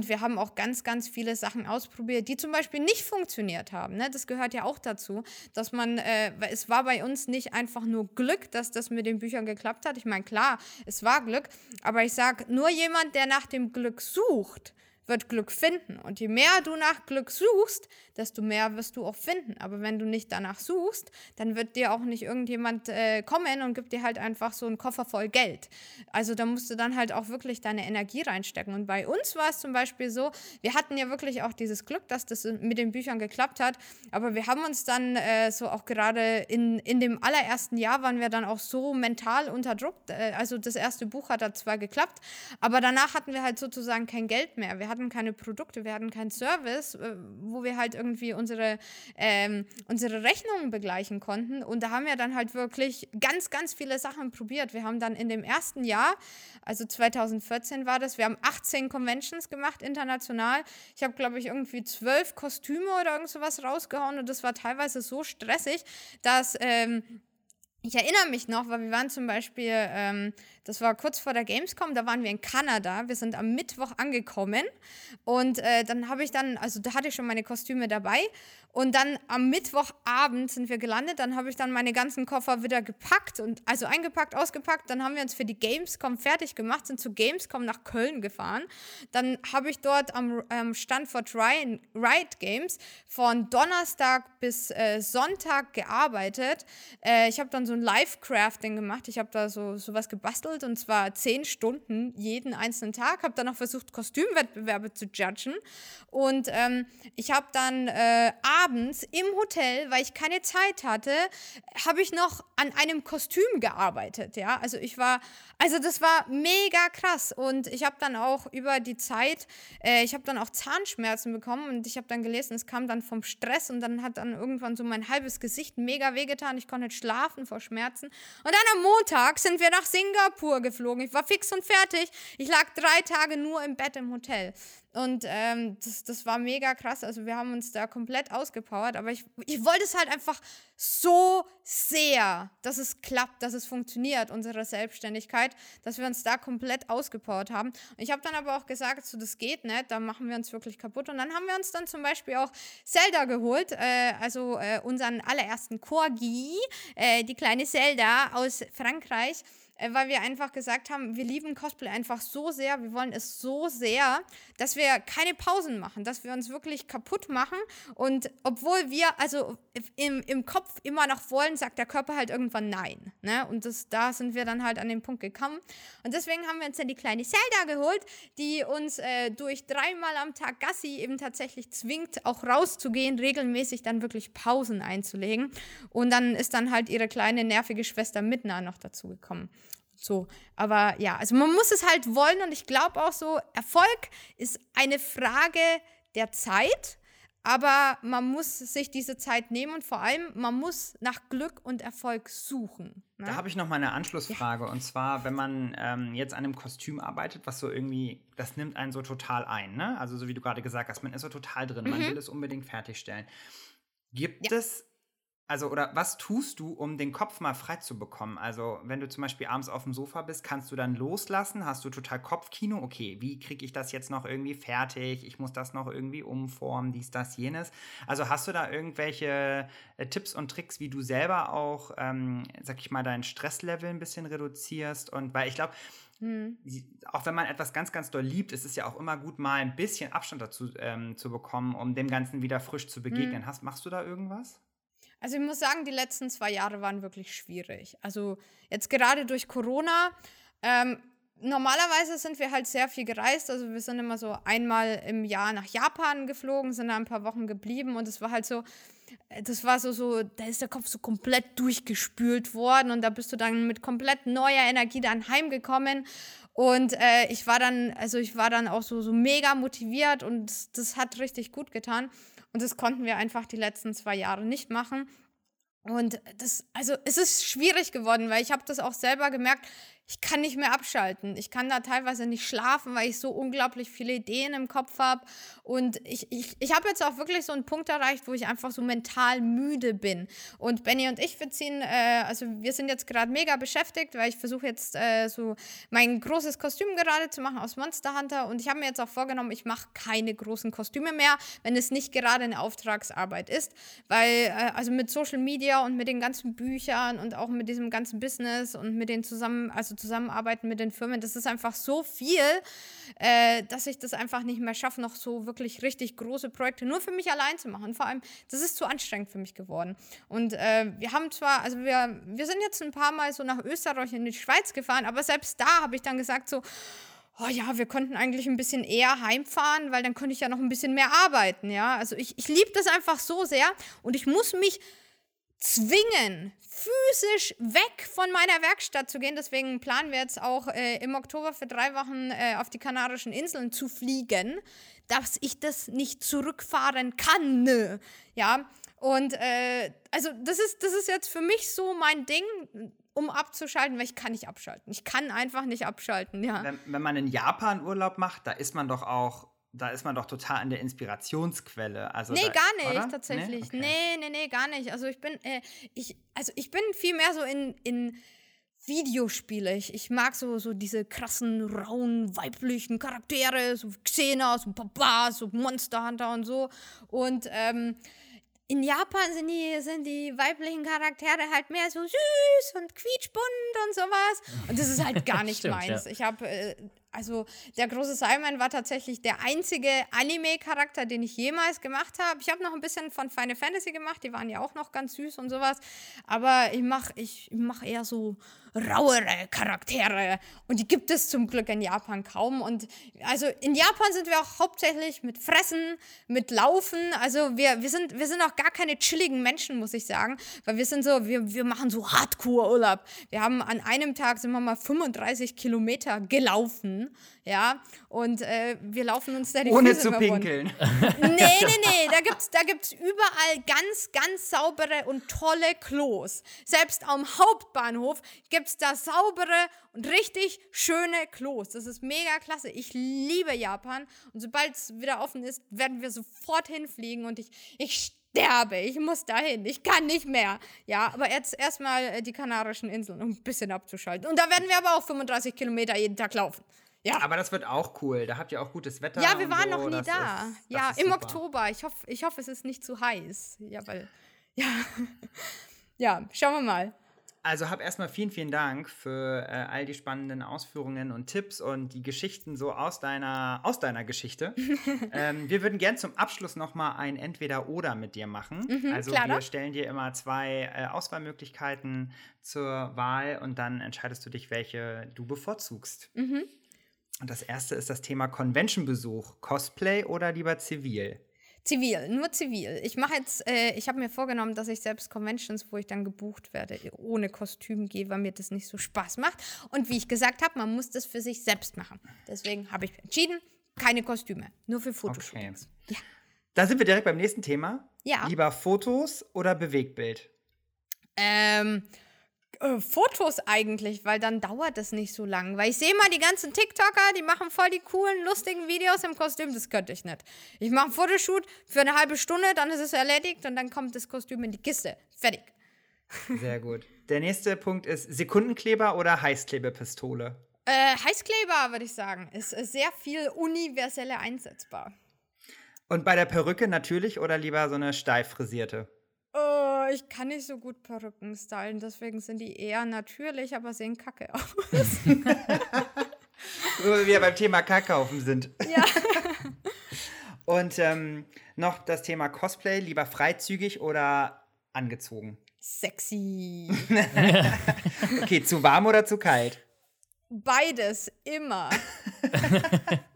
Wir haben auch ganz, ganz viele Sachen ausprobiert, die zum Beispiel nicht funktioniert haben. Ne? Das gehört ja auch dazu, dass man, äh, es war bei uns nicht einfach nur Glück, dass das mit den Büchern geklappt hat. Ich meine, klar, es war Glück, aber ich sage, nur jemand, der nach dem Glück sucht, wird Glück finden. Und je mehr du nach Glück suchst, desto mehr wirst du auch finden. Aber wenn du nicht danach suchst, dann wird dir auch nicht irgendjemand äh, kommen und gibt dir halt einfach so einen Koffer voll Geld. Also da musst du dann halt auch wirklich deine Energie reinstecken. Und bei uns war es zum Beispiel so, wir hatten ja wirklich auch dieses Glück, dass das mit den Büchern geklappt hat. Aber wir haben uns dann äh, so auch gerade in, in dem allerersten Jahr waren wir dann auch so mental unter Druck. Äh, also das erste Buch hat da zwar geklappt, aber danach hatten wir halt sozusagen kein Geld mehr. Wir hatten keine Produkte, wir hatten keinen Service, äh, wo wir halt irgendwie unsere, ähm, unsere Rechnungen begleichen konnten. Und da haben wir dann halt wirklich ganz, ganz viele Sachen probiert. Wir haben dann in dem ersten Jahr, also 2014 war das, wir haben 18 Conventions gemacht international. Ich habe, glaube ich, irgendwie zwölf Kostüme oder irgend sowas rausgehauen und das war teilweise so stressig, dass. Ähm, ich erinnere mich noch, weil wir waren zum Beispiel, ähm, das war kurz vor der Gamescom, da waren wir in Kanada. Wir sind am Mittwoch angekommen und äh, dann habe ich dann, also da hatte ich schon meine Kostüme dabei und dann am Mittwochabend sind wir gelandet. Dann habe ich dann meine ganzen Koffer wieder gepackt und also eingepackt, ausgepackt. Dann haben wir uns für die Gamescom fertig gemacht, sind zu Gamescom nach Köln gefahren. Dann habe ich dort am ähm, Stand vor Riot Games von Donnerstag bis äh, Sonntag gearbeitet. Äh, ich habe dann so ein Live-Crafting gemacht. Ich habe da so sowas gebastelt und zwar zehn Stunden jeden einzelnen Tag. Habe dann noch versucht, Kostümwettbewerbe zu judgen. Und ähm, ich habe dann äh, abends im Hotel, weil ich keine Zeit hatte, habe ich noch an einem Kostüm gearbeitet. Ja, also ich war, also das war mega krass. Und ich habe dann auch über die Zeit, äh, ich habe dann auch Zahnschmerzen bekommen und ich habe dann gelesen, es kam dann vom Stress und dann hat dann irgendwann so mein halbes Gesicht mega wehgetan. Ich konnte nicht schlafen vor Schmerzen. Und dann am Montag sind wir nach Singapur geflogen. Ich war fix und fertig. Ich lag drei Tage nur im Bett im Hotel. Und ähm, das, das war mega krass. Also wir haben uns da komplett ausgepowert. Aber ich, ich wollte es halt einfach so sehr, dass es klappt, dass es funktioniert, unsere Selbstständigkeit, dass wir uns da komplett ausgepowert haben. Und ich habe dann aber auch gesagt, so das geht nicht, da machen wir uns wirklich kaputt. Und dann haben wir uns dann zum Beispiel auch Zelda geholt, äh, also äh, unseren allerersten Corgi, äh, die kleine Zelda aus Frankreich äh, weil wir einfach gesagt haben, wir lieben Cosplay einfach so sehr, wir wollen es so sehr, dass wir keine Pausen machen, dass wir uns wirklich kaputt machen. Und obwohl wir also im, im Kopf immer noch wollen, sagt der Körper halt irgendwann nein. Ne? Und das, da sind wir dann halt an den Punkt gekommen. Und deswegen haben wir uns dann die kleine Zelda geholt, die uns äh, durch dreimal am Tag Gassi eben tatsächlich zwingt, auch rauszugehen, regelmäßig dann wirklich Pausen einzulegen. Und dann ist dann halt ihre kleine nervige Schwester Midna noch dazu gekommen. So, aber ja, also man muss es halt wollen und ich glaube auch so, Erfolg ist eine Frage der Zeit, aber man muss sich diese Zeit nehmen und vor allem, man muss nach Glück und Erfolg suchen. Ne? Da habe ich noch mal eine Anschlussfrage. Und zwar, wenn man ähm, jetzt an einem Kostüm arbeitet, was so irgendwie, das nimmt einen so total ein, ne? Also so wie du gerade gesagt hast, man ist so total drin, man will es unbedingt fertigstellen. Gibt Ja. es also, oder was tust du, um den Kopf mal frei zu bekommen? Also, wenn du zum Beispiel abends auf dem Sofa bist, kannst du dann loslassen? Hast du total Kopfkino? Okay, wie kriege ich das jetzt noch irgendwie fertig? Ich muss das noch irgendwie umformen, dies, das, jenes. Also, hast du da irgendwelche äh, Tipps und Tricks, wie du selber auch, ähm, sag ich mal, dein Stresslevel ein bisschen reduzierst? Und weil ich glaube, Hm. auch wenn man etwas ganz, ganz doll liebt, ist es ja auch immer gut, mal ein bisschen Abstand dazu ähm, zu bekommen, um dem Ganzen wieder frisch zu begegnen. Hast, machst du da irgendwas? Also ich muss sagen, die letzten zwei Jahre waren wirklich schwierig. Also jetzt gerade durch Corona. Ähm, normalerweise sind wir halt sehr viel gereist. Also wir sind immer so einmal im Jahr nach Japan geflogen, sind da ein paar Wochen geblieben und es war halt so, äh, das war so, so, da ist der Kopf so komplett durchgespült worden und da bist du dann mit komplett neuer Energie dann heimgekommen. Und äh, ich war dann, also ich war dann auch so, so mega motiviert und das hat richtig gut getan. Und das konnten wir einfach die letzten zwei Jahre nicht machen. Und das, also es ist schwierig geworden, weil ich habe das auch selber gemerkt, ich kann nicht mehr abschalten. Ich kann da teilweise nicht schlafen, weil ich so unglaublich viele Ideen im Kopf habe. Und ich, ich, ich habe jetzt auch wirklich so einen Punkt erreicht, wo ich einfach so mental müde bin. Und Benny und ich, wir ziehen, äh, also wir sind jetzt gerade mega beschäftigt, weil ich versuche jetzt äh, so mein großes Kostüm gerade zu machen aus Monster Hunter. Und ich habe mir jetzt auch vorgenommen, ich mache keine großen Kostüme mehr, wenn es nicht gerade eine Auftragsarbeit ist. Weil, äh, also mit Social Media und mit den ganzen Büchern und auch mit diesem ganzen Business und mit den zusammen, also Zusammenarbeiten mit den Firmen, das ist einfach so viel, äh, dass ich das einfach nicht mehr schaffe, noch so wirklich richtig große Projekte nur für mich allein zu machen. Vor allem, das ist zu anstrengend für mich geworden. Und äh, wir haben zwar, also wir, wir sind jetzt ein paar Mal so nach Österreich in die Schweiz gefahren, aber selbst da habe ich dann gesagt so, oh ja, wir könnten eigentlich ein bisschen eher heimfahren, weil dann könnte ich ja noch ein bisschen mehr arbeiten, ja. Also ich, ich liebe das einfach so sehr und ich muss mich zwingen, physisch weg von meiner Werkstatt zu gehen. Deswegen planen wir jetzt auch äh, im Oktober für drei Wochen äh, auf die Kanarischen Inseln zu fliegen, dass ich das nicht zurückfahren kann. Ja, und äh, also das ist, das ist jetzt für mich so mein Ding, um abzuschalten, weil ich kann nicht abschalten. Ich kann einfach nicht abschalten, ja. Wenn, wenn man in Japan Urlaub macht, da ist man doch auch, da ist man doch total an der Inspirationsquelle. Also Nee, da, gar nicht, oder? tatsächlich. Nee? Okay. Nee, nee, nee, gar nicht. Also ich bin, äh, ich, also ich bin viel mehr so in, in Videospiele. Ich, ich mag so, so diese krassen, rauen, weiblichen Charaktere, so Xena, so Papa, so Monster Hunter und so. Und ähm, in Japan sind die, sind die weiblichen Charaktere halt mehr so süß und quietschbunt und sowas. Und das ist halt gar nicht Stimmt, meins. ja. Ich habe, äh, also der große Simon war tatsächlich der einzige Anime-Charakter, den ich jemals gemacht habe. Ich habe noch ein bisschen von Final Fantasy gemacht, die waren ja auch noch ganz süß und sowas. Aber ich mache ich mach eher so rauere Charaktere. Und die gibt es zum Glück in Japan kaum. Und also in Japan sind wir auch hauptsächlich mit Fressen, mit Laufen. Also wir, wir, sind, wir sind auch gar keine chilligen Menschen, muss ich sagen. Weil wir sind so, wir, wir machen so Hardcore-Urlaub. Wir haben an einem Tag sind wir mal 35 Kilometer gelaufen. Ja, und äh, wir laufen uns da die Ohne Füße zu pinkeln. Nee, nee, nee, da gibt's, da gibt's überall ganz, ganz saubere und tolle Klos. Selbst am Hauptbahnhof gibt's da saubere und richtig schöne Klos. Das ist mega klasse. Ich liebe Japan und sobald es wieder offen ist, werden wir sofort hinfliegen und ich, ich sterbe. Ich muss dahin. Ich kann nicht mehr. Ja, aber jetzt erstmal äh, die Kanarischen Inseln, um ein bisschen abzuschalten. Und da werden wir aber auch 35 Kilometer jeden Tag laufen. Ja. Aber das wird auch cool. Da habt ihr auch gutes Wetter. Ja, wir waren so. noch nie Das da. Ist, ja, im super. Oktober. Ich hoffe, ich hoffe, es ist nicht zu heiß. Ja, weil. Ja. ja, schauen wir mal. Also hab erstmal vielen, vielen Dank für äh, all die spannenden Ausführungen und Tipps und die Geschichten so aus deiner, aus deiner Geschichte. ähm, wir würden gern zum Abschluss nochmal ein Entweder-Oder mit dir machen. also klar wir doch. stellen dir immer zwei äh, Auswahlmöglichkeiten zur Wahl und dann entscheidest du dich, welche du bevorzugst. Mhm. Und das erste ist das Thema Convention-Besuch. Cosplay oder lieber zivil? Zivil, nur zivil. Ich mache jetzt, äh, ich habe mir vorgenommen, dass ich selbst Conventions, wo ich dann gebucht werde, ohne Kostüm gehe, weil mir das nicht so Spaß macht. Und wie ich gesagt habe, man muss das für sich selbst machen. Deswegen habe ich entschieden, keine Kostüme, nur für Fotoshootings. Ja. Da sind wir direkt beim nächsten Thema. Ja. Lieber Fotos oder Bewegtbild? Ähm, Äh, Fotos eigentlich, weil dann dauert es nicht so lang. Weil ich sehe mal die ganzen TikToker, die machen voll die coolen, lustigen Videos im Kostüm, das könnte ich nicht. Ich mache einen Fotoshoot für eine halbe Stunde, dann ist es erledigt und dann kommt das Kostüm in die Kiste. Fertig. Sehr gut. Der nächste Punkt ist Sekundenkleber oder Heißklebepistole? Äh, Heißkleber, würde ich sagen. Ist, ist sehr viel universelle einsetzbar. Und bei der Perücke natürlich oder lieber so eine steif frisierte? Oh, ich kann nicht so gut Perücken stylen, deswegen sind die eher natürlich, aber sehen kacke aus. Wo wir beim Thema Kackhaufen sind. ja. Und ähm, noch das Thema Cosplay, lieber freizügig oder angezogen? Sexy. Okay, zu warm oder zu kalt? Beides, immer.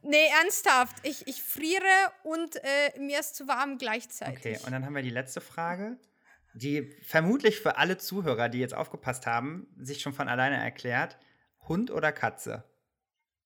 nee, ernsthaft. Ich, ich friere und äh, mir ist zu warm gleichzeitig. Okay, und dann haben wir die letzte Frage, die vermutlich für alle Zuhörer, die jetzt aufgepasst haben, sich schon von alleine erklärt. Hund oder Katze?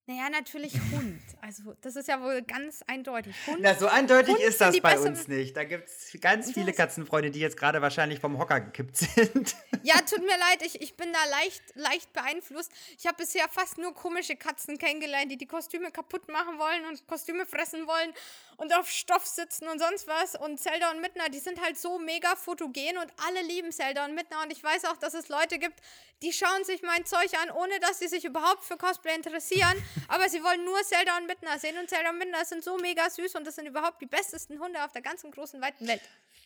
Naja, natürlich Hund. Also, das ist ja wohl ganz eindeutig. Hund. Na, so eindeutig Hund ist das bei uns nicht. Da gibt es ganz viele Katzenfreunde, die jetzt gerade wahrscheinlich vom Hocker gekippt sind. Ja, tut mir leid, ich, ich bin da leicht, leicht beeinflusst. Ich habe bisher fast nur komische Katzen kennengelernt, die die Kostüme kaputt machen wollen und Kostüme fressen wollen und auf Stoff sitzen und sonst was. Und Zelda und Midna, die sind halt so mega fotogen und alle lieben Zelda und Midna. Und ich weiß auch, dass es Leute gibt, die schauen sich mein Zeug an, ohne dass sie sich überhaupt für Cosplay interessieren. Aber sie wollen nur Zelda und Midna sehen. Und Zelda und Midna sind so mega süß und das sind überhaupt die bestesten Hunde auf der ganzen großen, weiten Welt.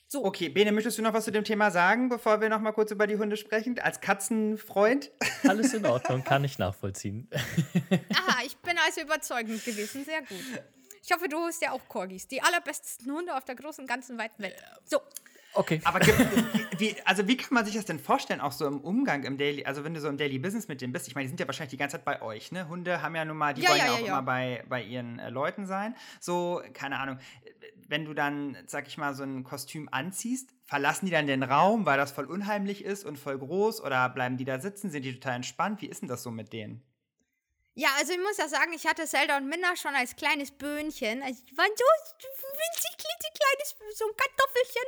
So. Okay, Bene, möchtest du noch was zu dem Thema sagen, bevor wir noch mal kurz über die Hunde sprechen? Als Katzenfreund? Alles in Ordnung, kann ich nachvollziehen. Aha, ich bin also überzeugend gewesen. Sehr gut. Ich hoffe, du holst ja auch Corgis. Die allerbesten Hunde auf der großen, ganzen, weiten Welt. So. Okay. Aber gibt, wie, also wie kann man sich das denn vorstellen, auch so im Umgang im Daily, also wenn du so im Daily Business mit denen bist, ich meine, die sind ja wahrscheinlich die ganze Zeit bei euch, ne? Hunde haben ja nun mal, die Ja, wollen ja, ja, auch ja. immer bei, bei ihren äh, Leuten sein. So, keine Ahnung, wenn du dann, sag ich mal, so ein Kostüm anziehst, verlassen die dann den Raum, weil das voll unheimlich ist und voll groß oder bleiben die da sitzen, sind die total entspannt? Wie ist denn das so mit denen? Ja, also ich muss ja sagen, ich hatte Zelda und Minna schon als kleines Böhnchen. Also die waren so winzig, klitzekleines, so ein Kartoffelchen.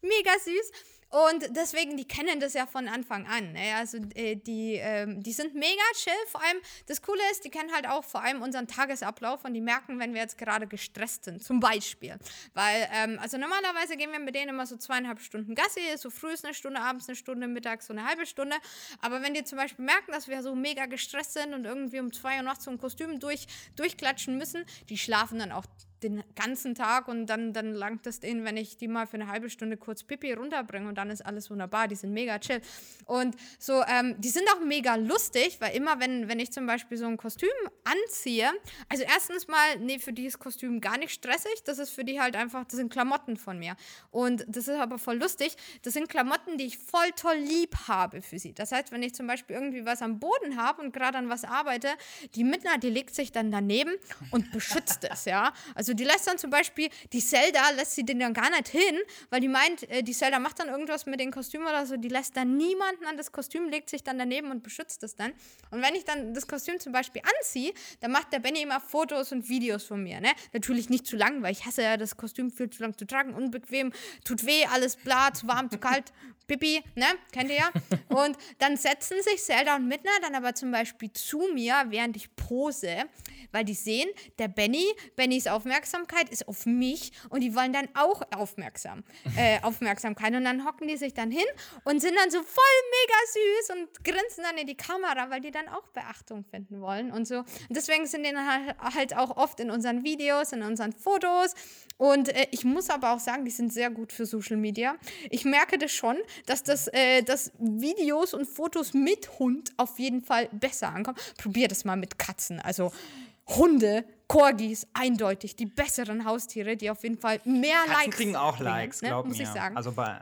Mega süß. Und deswegen, die kennen das ja von Anfang an. Ne? Also äh, die, ähm, die sind mega chill. Vor allem, das Coole ist, die kennen halt auch vor allem unseren Tagesablauf und die merken, wenn wir jetzt gerade gestresst sind, zum Beispiel. Weil, ähm, also normalerweise gehen wir mit denen immer so zweieinhalb Stunden Gassi, so früh ist eine Stunde, abends eine Stunde, mittags so eine halbe Stunde. Aber wenn die zum Beispiel merken, dass wir so mega gestresst sind und irgendwie um zwei Uhr nachts so ein Kostüm durch, durchklatschen müssen, die schlafen dann auch den ganzen Tag und dann, dann langt es denen, wenn ich die mal für eine halbe Stunde kurz Pipi runterbringe und dann ist alles wunderbar. Die sind mega chill. Und so, ähm, die sind auch mega lustig, weil immer, wenn, wenn ich zum Beispiel so ein Kostüm anziehe, also erstens mal, nee, für die ist Kostüm gar nicht stressig. Das ist für die halt einfach, das sind Klamotten von mir. Und das ist aber voll lustig. Das sind Klamotten, die ich voll toll lieb habe für sie. Das heißt, wenn ich zum Beispiel irgendwie was am Boden habe und gerade an was arbeite, die Midna, die legt sich dann daneben und beschützt es, ja. Also die lässt dann zum Beispiel, die Zelda lässt sie den dann gar nicht hin, weil die meint, äh, die Zelda macht dann irgendwas mit den Kostümen oder so, die lässt dann niemanden an das Kostüm, legt sich dann daneben und beschützt es dann. Und wenn ich dann das Kostüm zum Beispiel anziehe, dann macht der Benny immer Fotos und Videos von mir, ne? Natürlich nicht zu lang, weil ich hasse ja das Kostüm viel zu lang zu tragen, unbequem, tut weh, alles bla, zu warm, zu kalt, Pipi, ne? Kennt ihr ja? Und dann setzen sich Zelda und Midna dann aber zum Beispiel zu mir, während ich pose, weil die sehen, der Benny, Bennys Aufmerksamkeit ist auf mich und die wollen dann auch aufmerksam, äh, Aufmerksamkeit. Und dann hocken die sich dann hin und sind dann so voll mega süß und grinsen dann in die Kamera, weil die dann auch Beachtung finden wollen und so. Und deswegen sind die dann halt- auch oft in unseren Videos, in unseren Fotos. Und äh, ich muss aber auch sagen, die sind sehr gut für Social Media. Ich merke das schon, dass das, äh, dass Videos und Fotos mit Hund auf jeden Fall besser ankommen. Probier das mal mit Katzen. Also Hunde, Corgis, eindeutig die besseren Haustiere, die auf jeden Fall mehr Katzen Likes kriegen auch bringen, Likes, ne? glaub muss mir. ich sagen. Also bei,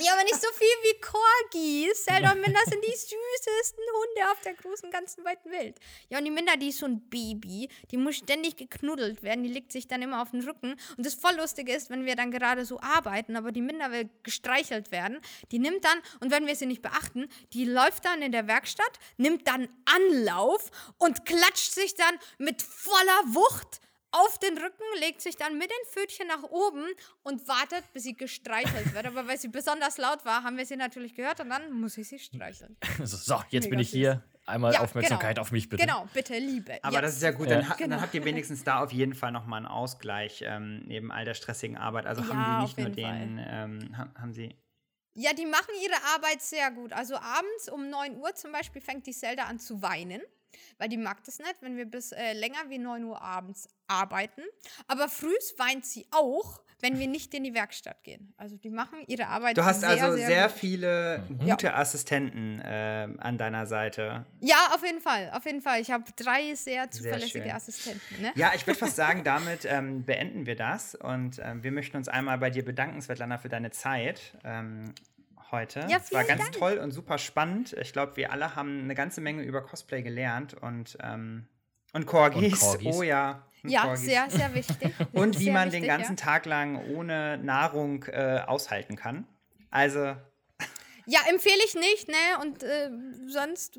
Ja, aber nicht so viel wie Corgis. Zelda und Minda sind die süßesten Hunde auf der großen, ganzen, weiten Welt. Ja, und die Minda, die ist so ein Baby. Die muss ständig geknuddelt werden. Die legt sich dann immer auf den Rücken. Und das voll Lustige ist, wenn wir dann gerade so arbeiten, aber die Minda will gestreichelt werden. Die nimmt dann, und wenn wir sie nicht beachten, die läuft dann in der Werkstatt, nimmt dann Anlauf und klatscht sich dann mit voller Wucht auf den Rücken, legt sich dann mit den Pfötchen nach oben und wartet, bis sie gestreichelt wird. Aber weil sie besonders laut war, haben wir sie natürlich gehört und dann muss ich sie streicheln. So, jetzt Mega bin ich hier. Einmal Ja, Aufmerksamkeit genau. auf mich bitte. Genau, bitte, Liebe. Aber ja. das ist ja gut, Ja. dann, ha Genau. dann habt ihr wenigstens da auf jeden Fall nochmal einen Ausgleich ähm, neben all der stressigen Arbeit. Also Ja, haben die nicht nur den, ähm, ha- haben sie. Ja, die machen ihre Arbeit sehr gut. Also abends um 9 Uhr zum Beispiel fängt die Zelda an zu weinen, weil die mag das nicht, wenn wir bis äh, länger wie 9 Uhr abends arbeiten. Aber frühs weint sie auch, wenn wir nicht in die Werkstatt gehen. Also die machen ihre Arbeit Du hast sehr, also sehr, sehr gut. viele Mhm. gute Assistenten ähm, an deiner Seite. Ja, auf jeden Fall, auf jeden Fall. Ich habe drei sehr zuverlässige schön. Assistenten. Ne? Ja, ich würde fast sagen, damit ähm, beenden wir das. Und ähm, wir möchten uns einmal bei dir bedanken, Svetlana, für deine Zeit ähm, heute. Ja, es war ganz Dank. toll und super spannend. Ich glaube, wir alle haben eine ganze Menge über Cosplay gelernt und, ähm, und, Corgis. Und Corgis. Oh ja. und Ja, Corgis. sehr, sehr wichtig. Und wie man den wichtig, ganzen ja. Tag lang ohne Nahrung äh, aushalten kann. Also, Ja, empfehle ich nicht, ne? Und äh, sonst,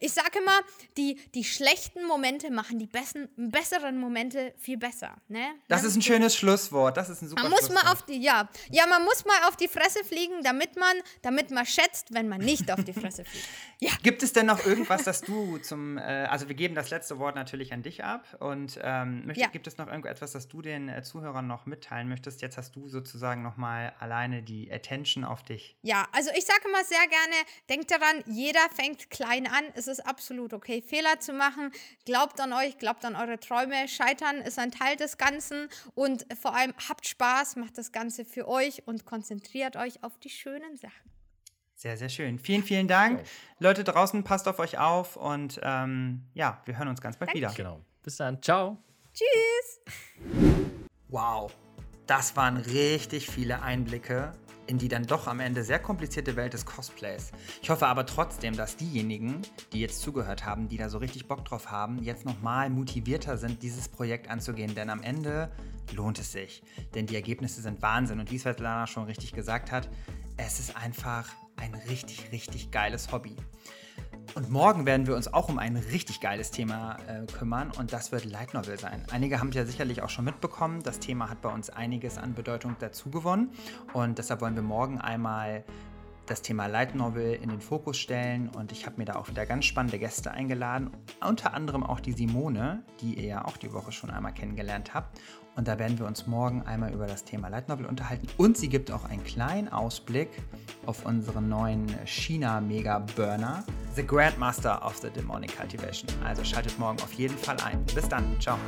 ich sage immer, die, die schlechten Momente machen die besten, besseren Momente viel besser, ne? das ist ein schönes Schlusswort. Das ist ein super Man muss mal auf die, ja, ja, man muss mal auf die Fresse fliegen, damit man, damit man schätzt, wenn man nicht auf die Fresse fliegt. Ja. Gibt es denn noch irgendwas, das du zum, äh, also wir geben das letzte Wort natürlich an dich ab und ähm, möcht, Ja. gibt es noch irgendetwas, das du den äh, Zuhörern noch mitteilen möchtest? Jetzt hast du sozusagen nochmal alleine die Attention auf dich. Ja, also ich sage immer sehr gerne, denkt daran, jeder fängt klein an. Es ist absolut okay, Fehler zu machen. Glaubt an euch, glaubt an eure Träume. Scheitern ist ein Teil des Ganzen und vor allem habt Spaß, macht das Ganze für euch und konzentriert euch auf die schönen Sachen. Sehr, sehr schön. Vielen, vielen Dank. Leute draußen, passt auf euch auf und ähm, ja, wir hören uns ganz bald wieder. Genau. Bis dann. Ciao. Tschüss! Wow, das waren richtig viele Einblicke in die dann doch am Ende sehr komplizierte Welt des Cosplays. Ich hoffe aber trotzdem, dass diejenigen, die jetzt zugehört haben, die da so richtig Bock drauf haben, jetzt nochmal motivierter sind, dieses Projekt anzugehen, denn am Ende lohnt es sich. Denn die Ergebnisse sind Wahnsinn und wie Svetlana schon richtig gesagt hat, es ist einfach ein richtig, richtig geiles Hobby. Und morgen werden wir uns auch um ein richtig geiles Thema äh, kümmern und das wird Light Novel sein. Einige haben es ja sicherlich auch schon mitbekommen. Das Thema hat bei uns einiges an Bedeutung dazu gewonnen und deshalb wollen wir morgen einmal das Thema Light Novel in den Fokus stellen und ich habe mir da auch wieder ganz spannende Gäste eingeladen, unter anderem auch die Simone, die ihr ja auch die Woche schon einmal kennengelernt habt. Und da werden wir uns morgen einmal über das Thema Light Novel unterhalten und sie gibt auch einen kleinen Ausblick auf unseren neuen China Mega Burner, The Grandmaster of the Demonic Cultivation. Also schaltet morgen auf jeden Fall ein. Bis dann, ciao.